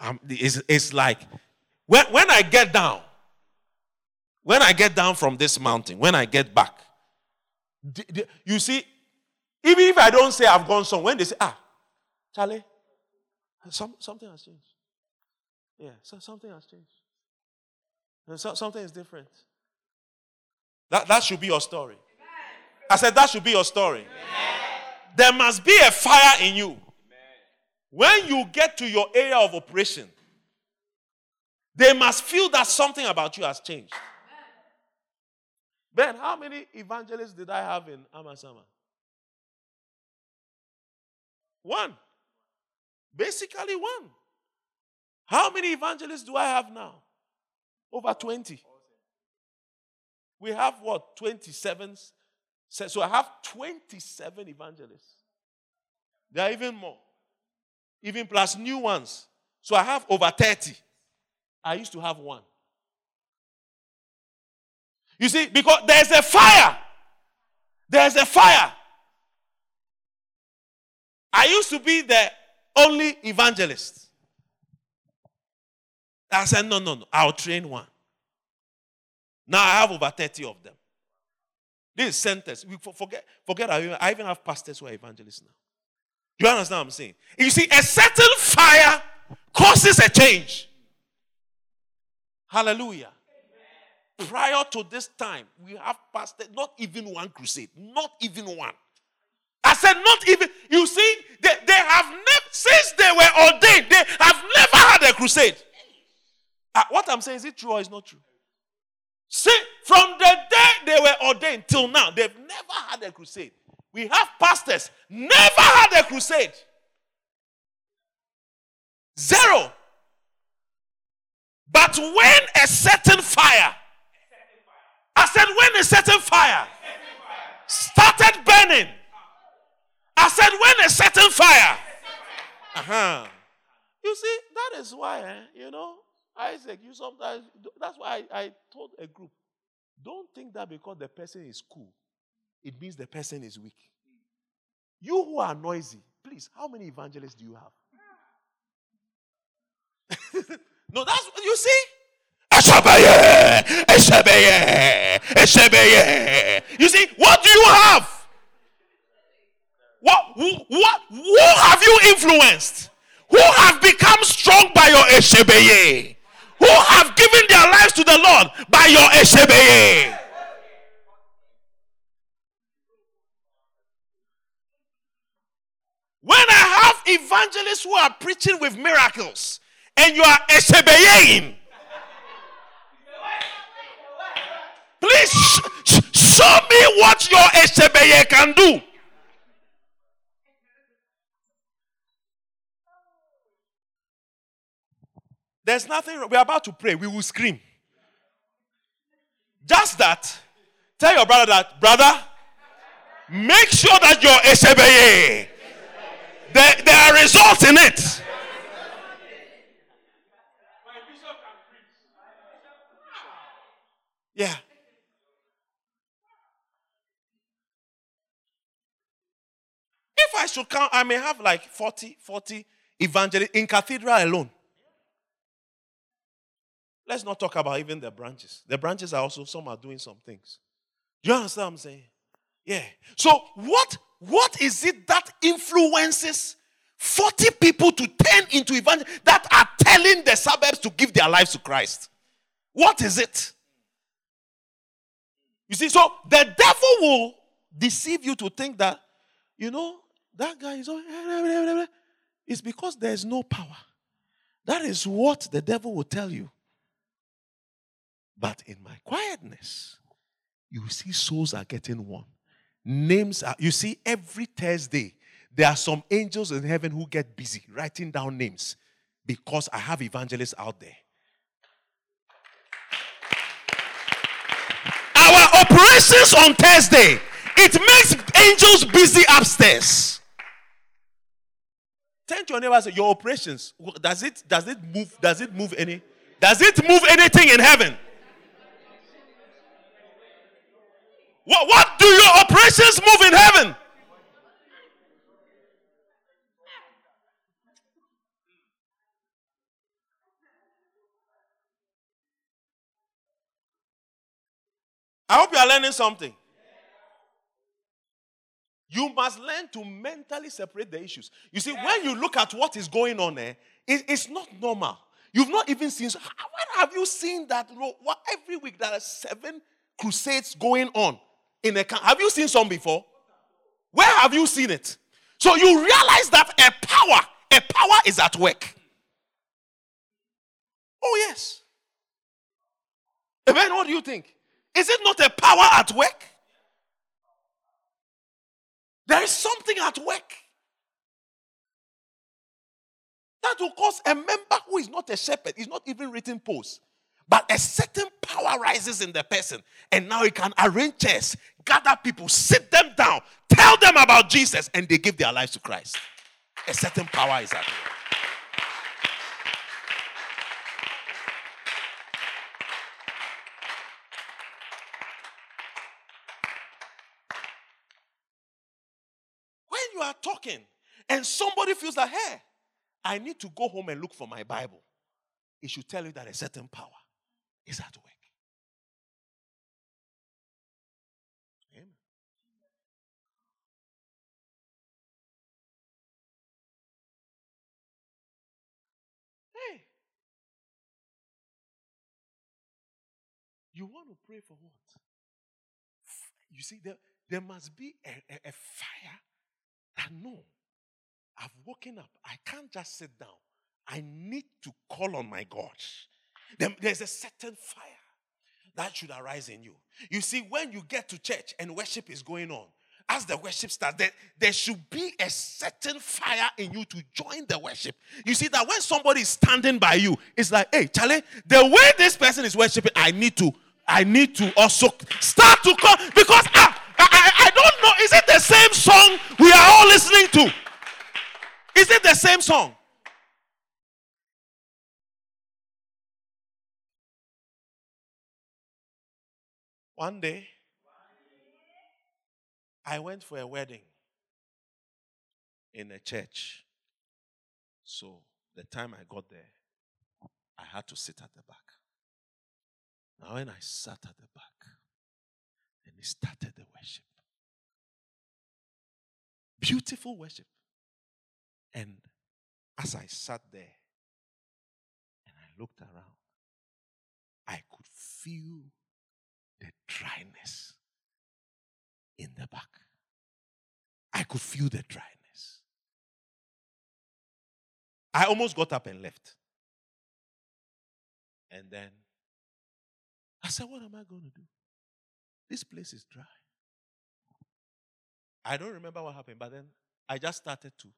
um, it's, it's like when, when I get down, when I get down from this mountain, when I get back, you see, even if I don't say I've gone some, when they say, ah, Charlie, some, something has changed. Yeah, so something has changed. So, something is different. That, that should be your story. I said, that should be your story. Amen. There must be a fire in you. Amen. When you get to your area of operation, they must feel that something about you has changed. Ben, how many evangelists did I have in Amasama? One. Basically, one. How many evangelists do I have now? Over 20. We have what? 27 so I have 27 evangelists. There are even more. Even plus new ones. So I have over 30. I used to have one. You see, because there's a fire. There's a fire. I used to be the only evangelist. I said, no, no, no, I'll train one. Now I have over 30 of them. This is sentence. We forget, forget I even have pastors who are evangelists now. Do You understand what I'm saying? You see, a certain fire causes a change. Hallelujah. Prior to this time, we have pastors, not even one crusade. Not even one. I said, not even. You see, they, they have never, since they were ordained, they have never had a crusade. Uh, what I'm saying, is it true or is not true? See, from the they were ordained till now, they've never had a crusade. We have pastors, never had a crusade. Zero. But when a certain fire, I said, when a certain fire started burning, I said, when a certain fire, uh-huh. You see, that is why, eh, you know, Isaac, you sometimes, that's why I, I told a group, don't think that because the person is cool, it means the person is weak. You who are noisy, please, how many evangelists do you have? no, that's what you see. You see, what do you have? What, what, who have you influenced? Who have become strong by your Eshebeye? Who have given their lives to the Lord by your Eshebeye. When I have evangelists who are preaching with miracles and you are Eshebeyeing, please sh- sh- show me what your Eshebeye can do. There's nothing We're about to pray. We will scream. Just that. Tell your brother that, brother, make sure that your SBA, there, there are results in it. Yeah. If I should count, I may have like 40, 40 evangelists in cathedral alone. Let's not talk about even the branches. The branches are also, some are doing some things. Do you understand what I'm saying? Yeah. So what what is it that influences 40 people to turn into evangelists that are telling the suburbs to give their lives to Christ? What is it? You see, so the devil will deceive you to think that, you know, that guy is. It's because there is no power. That is what the devil will tell you. But in my quietness, you see souls are getting won. Names are, you see, every Thursday, there are some angels in heaven who get busy writing down names because I have evangelists out there. Our operations on Thursday, it makes angels busy upstairs. Turn to your neighbor say, Your operations, does it does it move? Does it move any? Does it move anything in heaven? What, what do your operations move in heaven? I hope you are learning something. You must learn to mentally separate the issues. You see, when you look at what is going on there, it, it's not normal. You've not even seen. When have you seen that? Every week there are seven crusades going on in a. Have you seen some before? Where have you seen it? So you realize that a power, a power is at work. Oh, yes. Amen. What do you think? Is it not a power at work? There is something at work that will cause a member who is not a shepherd, is not even written post, but a certain power rises in the person, and now he can arrange chairs, gather people, sit them down, tell them about Jesus, and they give their lives to Christ. A certain power is at work. When you are talking and somebody feels that, hey, I need to go home and look for my Bible, it should tell you that a certain power is at work. Amen. Hey, you want to pray for what? You see, there, there must be a, a, a fire that no, I've woken up. I can't just sit down. I need to call on my God. There's a certain fire that should arise in you. You see, when you get to church and worship is going on, as the worship starts, there, there should be a certain fire in you to join the worship. You see that when somebody is standing by you, it's like, hey, Charlie, the way this person is worshiping, I need to, I need to also start to come because ah, I, I don't know. Is it the same song we are all listening to? Is it the same song? One day, I went for a wedding in a church. So the time I got there, I had to sit at the back. Now, when I sat at the back, and he started the worship. Beautiful worship. And as I sat there and I looked around, I could feel the dryness in the back. I could feel the dryness. I almost got up and left. And then I said, What am I going to do? This place is dry. I don't remember what happened, but then I just started to,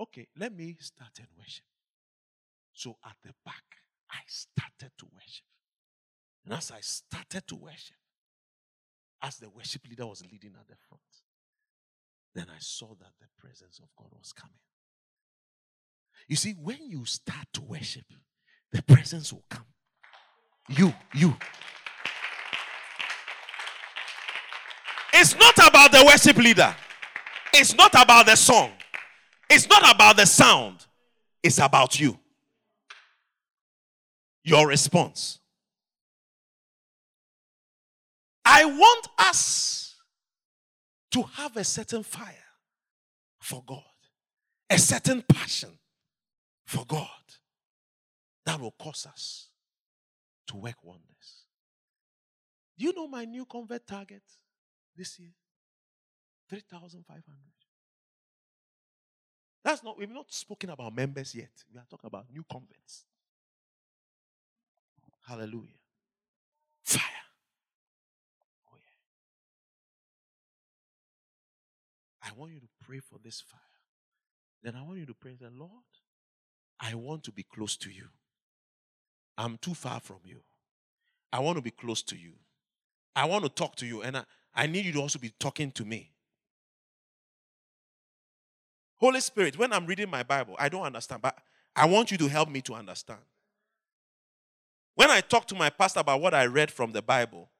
okay, let me start and worship. So at the back, I started to worship. And as I started to worship, as the worship leader was leading at the front, then I saw that the presence of God was coming. You see, when you start to worship, the presence will come. You, you, It's not about the worship leader. It's not about the song. It's not about the sound. It's about you. your response. I want us to have a certain fire for God, a certain passion for God that will cause us to work wonders. Do you know my new convert target this year? 3,500. That's not, we've not spoken about members yet. We are talking about new converts. Hallelujah. Fire. Want you to pray for this fire. Then I want you to pray the Lord, I want to be close to you. I'm too far from you. I want to be close to you. I want to talk to you, and I, I need you to also be talking to me. Holy Spirit, when I'm reading my Bible, I don't understand, but I want you to help me to understand. When I talk to my pastor about what I read from the Bible,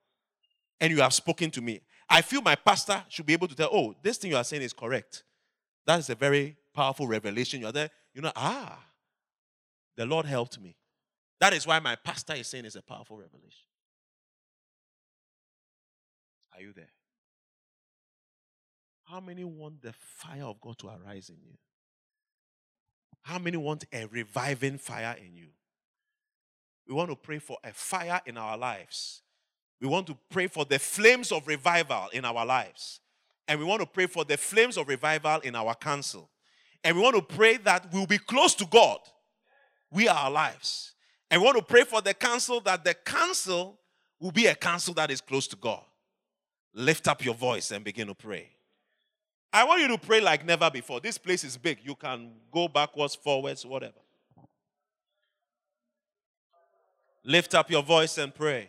and you have spoken to me, I feel my pastor should be able to tell, oh, this thing you are saying is correct. That is a very powerful revelation. You're there, you know, ah, the Lord helped me. That is why my pastor is saying it's a powerful revelation. Are you there? How many want the fire of God to arise in you? How many want a reviving fire in you? We want to pray for a fire in our lives. We want to pray for the flames of revival in our lives. And we want to pray for the flames of revival in our council. And we want to pray that we'll be close to God. We are our lives. And we want to pray for the council that the council will be a council that is close to God. Lift up your voice and begin to pray. I want you to pray like never before. This place is big. You can go backwards, forwards, whatever. Lift up your voice and pray.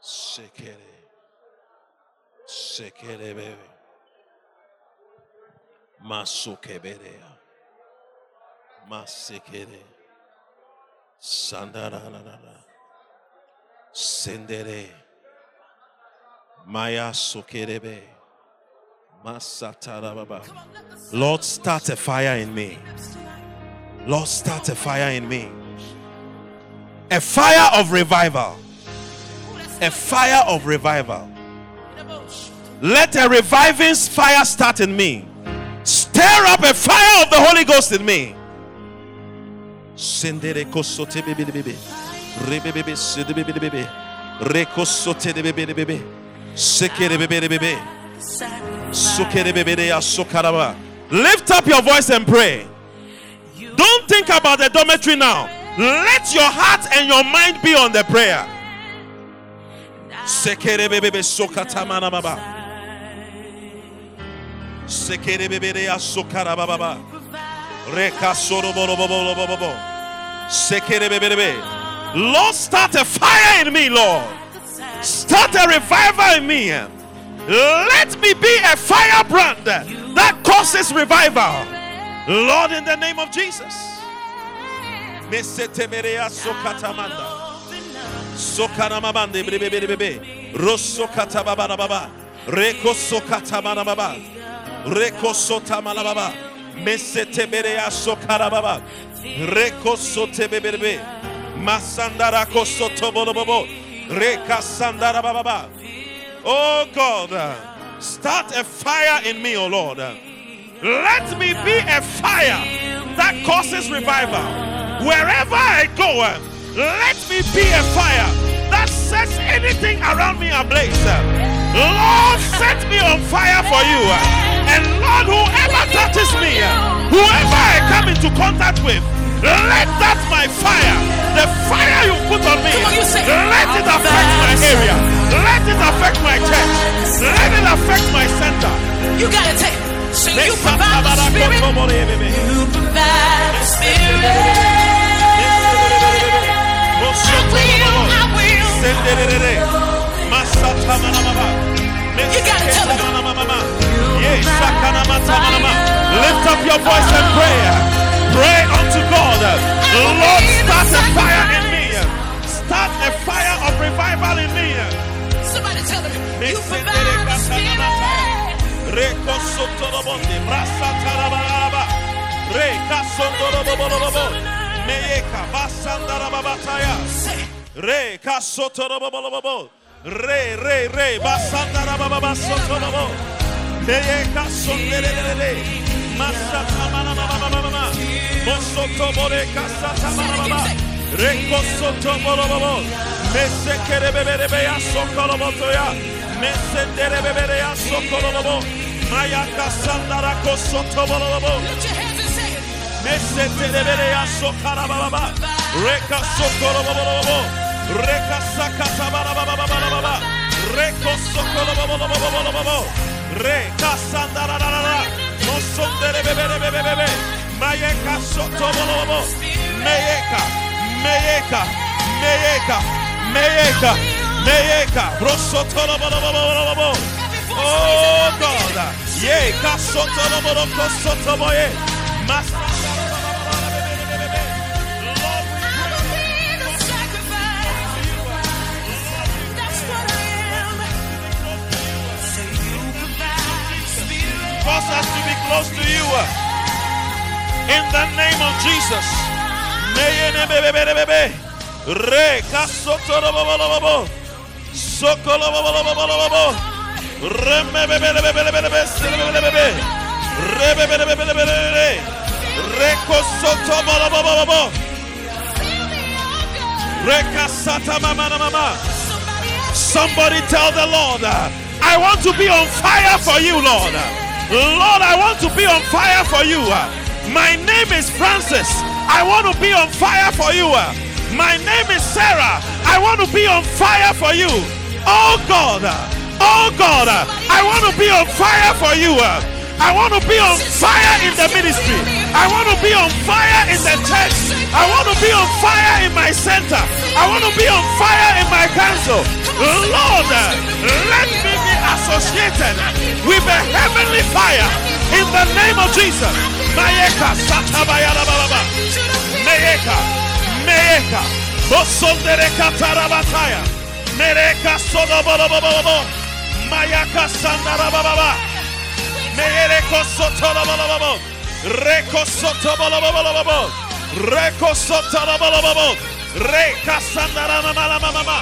Sekere. Sekere bebe. Masukeberea. Masekere. Sandararara. Sendere. Maya sokerebe. Masatarababa. Lord, start a fire in me. Lord, start a fire in me. A fire of revival a fire of revival. Let a reviving fire start in me. Stir up a fire of the Holy Ghost in me. Lift up your voice and pray. Don't think about the dormitory now. Let your heart and your mind be on the prayer. Lord, start a fire in me, Lord. Start a revival in me. Let me be a firebrand that causes revival. Lord, in the name of Jesus. Mesete merea sokatamanda. Sokana mamande bebe bebe bebe. Rosso katababa baba. Reko. Reko sokara. Reko. Masandara. Oh God, start a fire in me, oh Lord. Let me be a fire that causes revival. Wherever I go, um, let me be a fire that sets anything around me ablaze. Lord, set me on fire for you. And Lord, whoever touches me, whoever I come into contact with, Let that my fire, the fire you put on me, Come on, you say, let it affect my area. Let it affect my church. Let it affect my center. You gotta take. So you provide the spirit. Koto Bore Bebe. You provide the spirit. I will. I will. Senderere. Masata Manamama. You gotta tell them. Manamama. Yes, Sakana Matamanama. Lift up your voice and pray. Pray unto God. The Lord, start a fire in me. Start a fire of revival in me. Somebody tell them. You provide the spirit. Reko Sotorobonde. Brasa Tarabaraba. Reka Sondorobobobo. Meyeka Basandarababataya. Say, Re. Re re re basandarababa sotorobo. Neye kasonderere. Masata mana mama mama mama. Mosoto bore kasata mana mama. Re kosoto borobobo. Mese kere bebere be ya sokoroboto ya. Mesendere bebere ya sokorobobo. Maya kasandara kosoto borobobo. lift your hands and say it. Meseterebereya sokarababa. Reka sokorobobobobo. Reka sakatabarabababababa. Reko sokorobobobobobobobo. Reka sandarararara. Mosonderebebebebebebe. Mayeka sotobobobobo. Meyeka. Meyeka. Meyeka. Meyeka. Meyeka. Brosotorobobobobobobo. Oh God. Ye kasotoroboroko sotoboye. Master. We I will be the sacrifice. That's what I am. So you provide the spirit. cause us to be close to you. In the name of Jesus. Meyenebebebebebe. Re kasotorobobobobo. Sokolobobobobobobo. Remebebebebebebe. Selebebebebe. Rebebebebebebebe. Rekosotobobobobobo. Rekasata mama mama. Somebody tell the Lord, I want to be on fire for you, Lord. Lord, I want to be on fire for you. My name is Francis. I want to be on fire for you. Uh, My name is Sarah. I want to be on fire for you. Oh God, oh God, I want to be on fire for you. uh, I want to be on fire in the ministry. I want to be on fire in the church. I want to be on fire in my center. I want to be on fire in my council. Lord, let me be associated with a heavenly fire in the name of Jesus. Mayeka satabayala bababa. Meyeka, Meyeka, Bosondereka tarabataya. Mereka sodobobobobobo. Mayaka sandarabababa. Meyereko sotorobobobobo. Reko sotobolobobobobo. Reko sotorobobobobo. Reka sandaramamalamamama.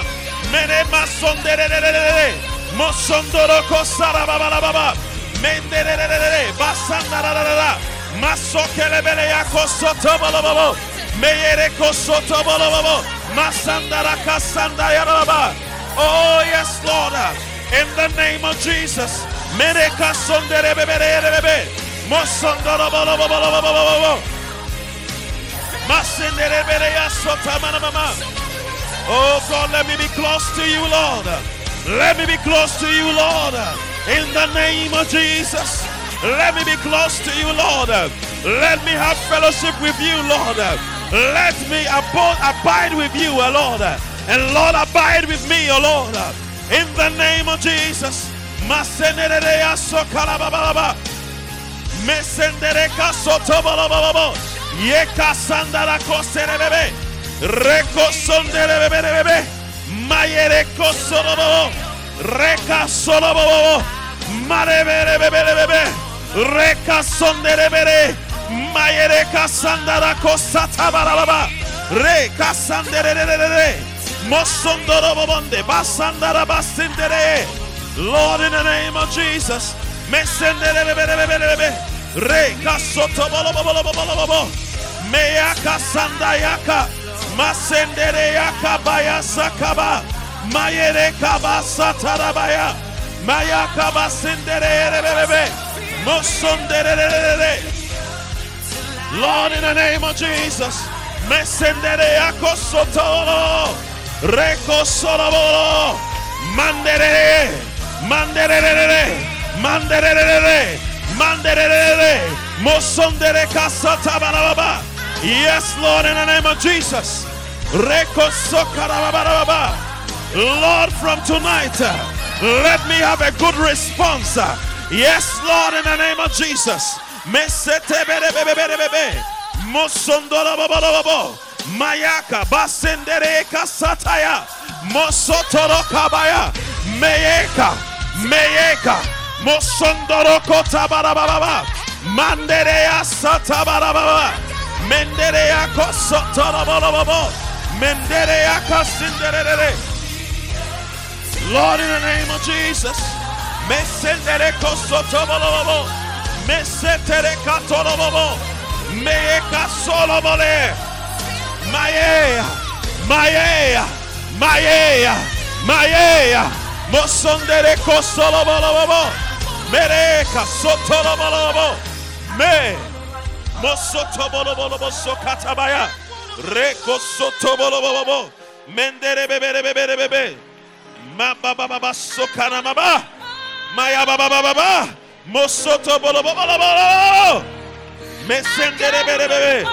Mene masonderererere. Mosondoroko sarababababa. Menderererere. Basandararara. Masokelebele yako sotobolobobo. Meyereko sotobolobobo. Masandaraka sandayarababa. Oh yes, Lord. In the name of Jesus. Mereka sonderebebebebebe. Mosondorobolobobobobobobo. Masenderebereya sotamanamama. Oh God, let me be close to you, Lord. Let me be close to you, Lord. In the name of Jesus. Let me be close to you, Lord. Let me have fellowship with you, Lord. Let me abide with you, oh Lord. And Lord, abide with me, oh Lord. In the name of Jesus. Mesendereka sotobolobolobo. Yeka sandara. Reka. Reka sanderererere. Mosondorobobonde. Basandara basindere. Lord, in the name of Jesus. Mesenderebebebebebe. Reka sotobolobobolobobo. Meyaka baya. Mayaka basendere erebebebe. Mosondererere. Lord, in the name of Jesus. Mesendere akosotolo. Reko solobolo. Mandere. Mandere. Mandere. Mandere. Mosondere kasata balababa. Yes, Lord, in the name of Jesus. Reko sokarababa. Lord, from tonight, let me have a good response. Yes, Lord, in the name of Jesus. Mayaka basendere kasataya. Mosotoro kabaya. Meyeka. Meyeka. Mosondoro kotabarababa. Mandereya satabarababa. Mendereya. Mendereya kasinderere. Lord, in the name of Jesus. Mereka sotolobolobo. Me. Mosotobolobo. Mendere. Maya ba ba ba ba ba. Mosoto. Mesendere.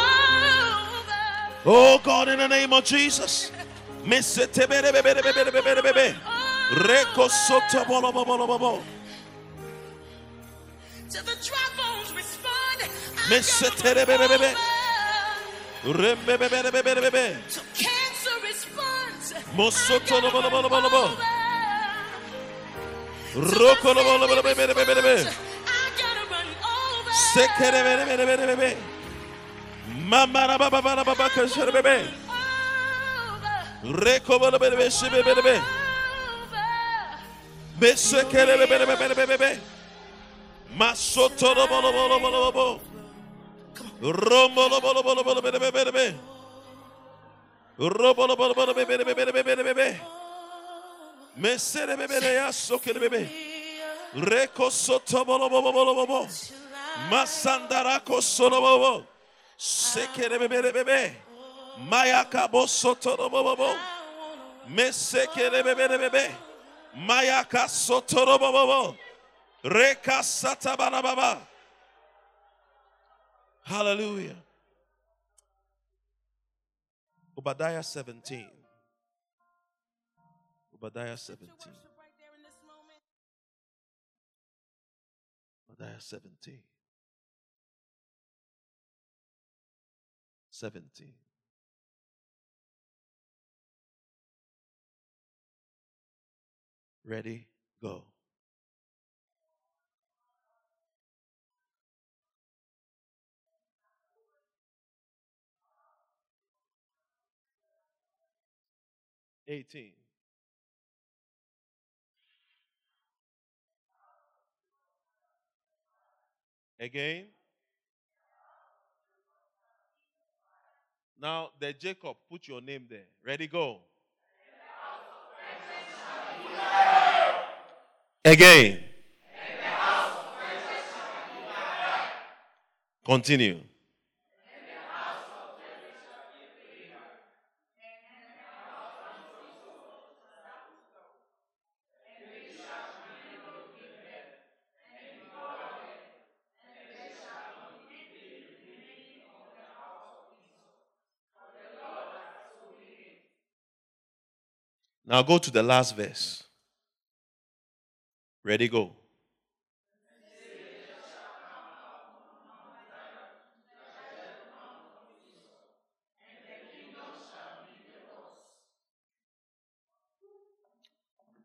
Oh God, in the name of Jesus. Reko soto bolo. The dry bones respond. I Till cancer responds. Mosoto lo bolo bolo bolo bolo. Roko lo bolo bolo bere bere bere bere. I gotta run over. Sekere bere bere bere bere. Mama bebe. Reko shibe. Masoto bolo bolo bolo bolo. Mesere bebe bere ya sokere bebe. Reko soto bolo bolo bolo bolo. Masandarako solo bobo. Sekere bebe bebe. Mayaka bo soto no bobo. Mesekere bebe bebe. Mayaka soto no bobo. Reka sata bana baba. Hallelujah. Obadiah 17. Obadiah 17. Obadiah 17. 17. Ready? 18. Again. Now, the Jacob, put your name there. Ready, go. Again. Continue. Now go to the last verse. Ready, go.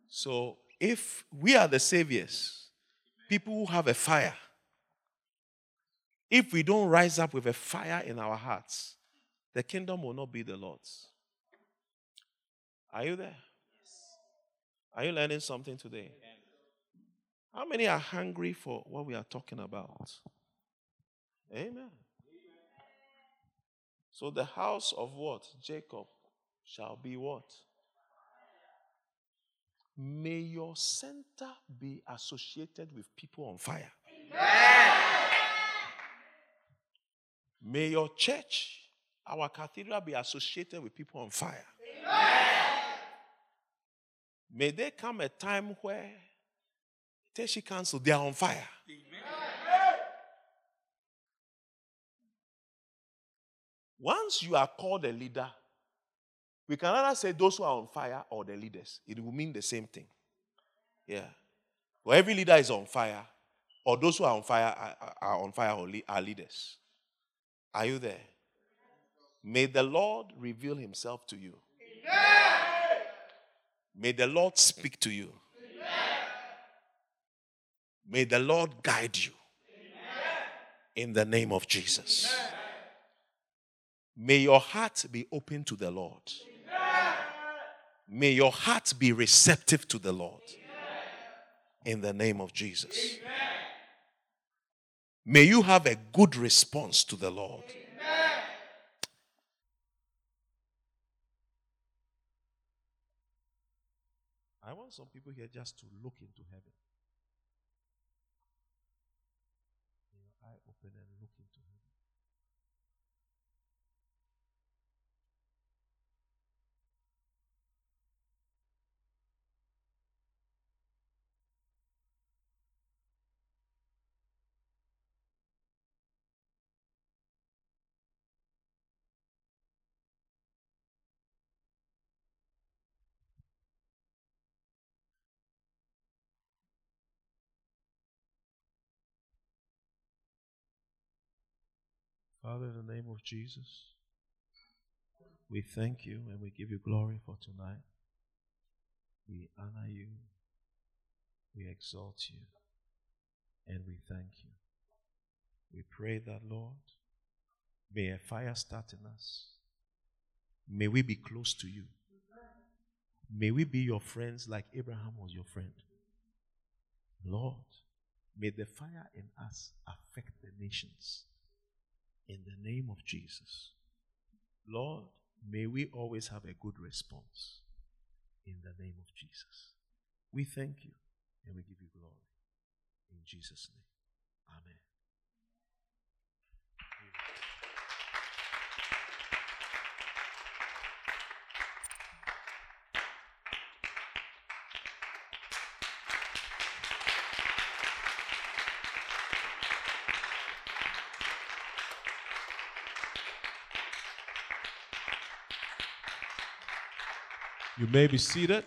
So, if we are the saviors, people who have a fire, if we don't rise up with a fire in our hearts, the kingdom will not be the Lord's. Are you there? Are you learning something today? How many are hungry for what we are talking about? Amen. So the house of what? Jacob shall be what? May your center be associated with people on fire. May your church, our cathedral, be associated with people on fire. May there come a time where Teshie Council, they are on fire. Once you are called a leader, we can either say those who are on fire or the leaders. It will mean the same thing. Yeah. For every leader is on fire, or those who are on fire are, are on fire or le- are leaders. Are you there? May the Lord reveal himself to you. May the Lord speak to you. May the Lord guide you. In the name of Jesus. May your heart be open to the Lord. May your heart be receptive to the Lord. In the name of Jesus. May you have a good response to the Lord. I want some people here just to look into heaven. Eye open and Father, in the name of Jesus, we thank you and we give you glory for tonight. We honor you, we exalt you, and we thank you. We pray that, Lord, may a fire start in us. May we be close to you. May we be your friends like Abraham was your friend. Lord, may the fire in us affect the nations in the name of Jesus. Lord, may we always have a good response in the name of Jesus. We thank you and we give you glory. In Jesus' name. You may be seated.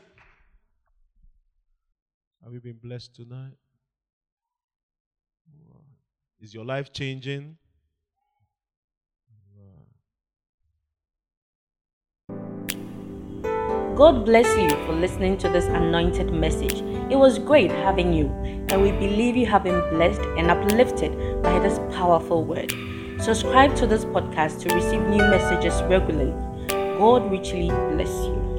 Have you been blessed tonight? Is your life changing? God bless you for listening to this anointed message. It was great having you, and we believe you have been blessed and uplifted by this powerful word. Subscribe to this podcast to receive new messages regularly. God richly bless you.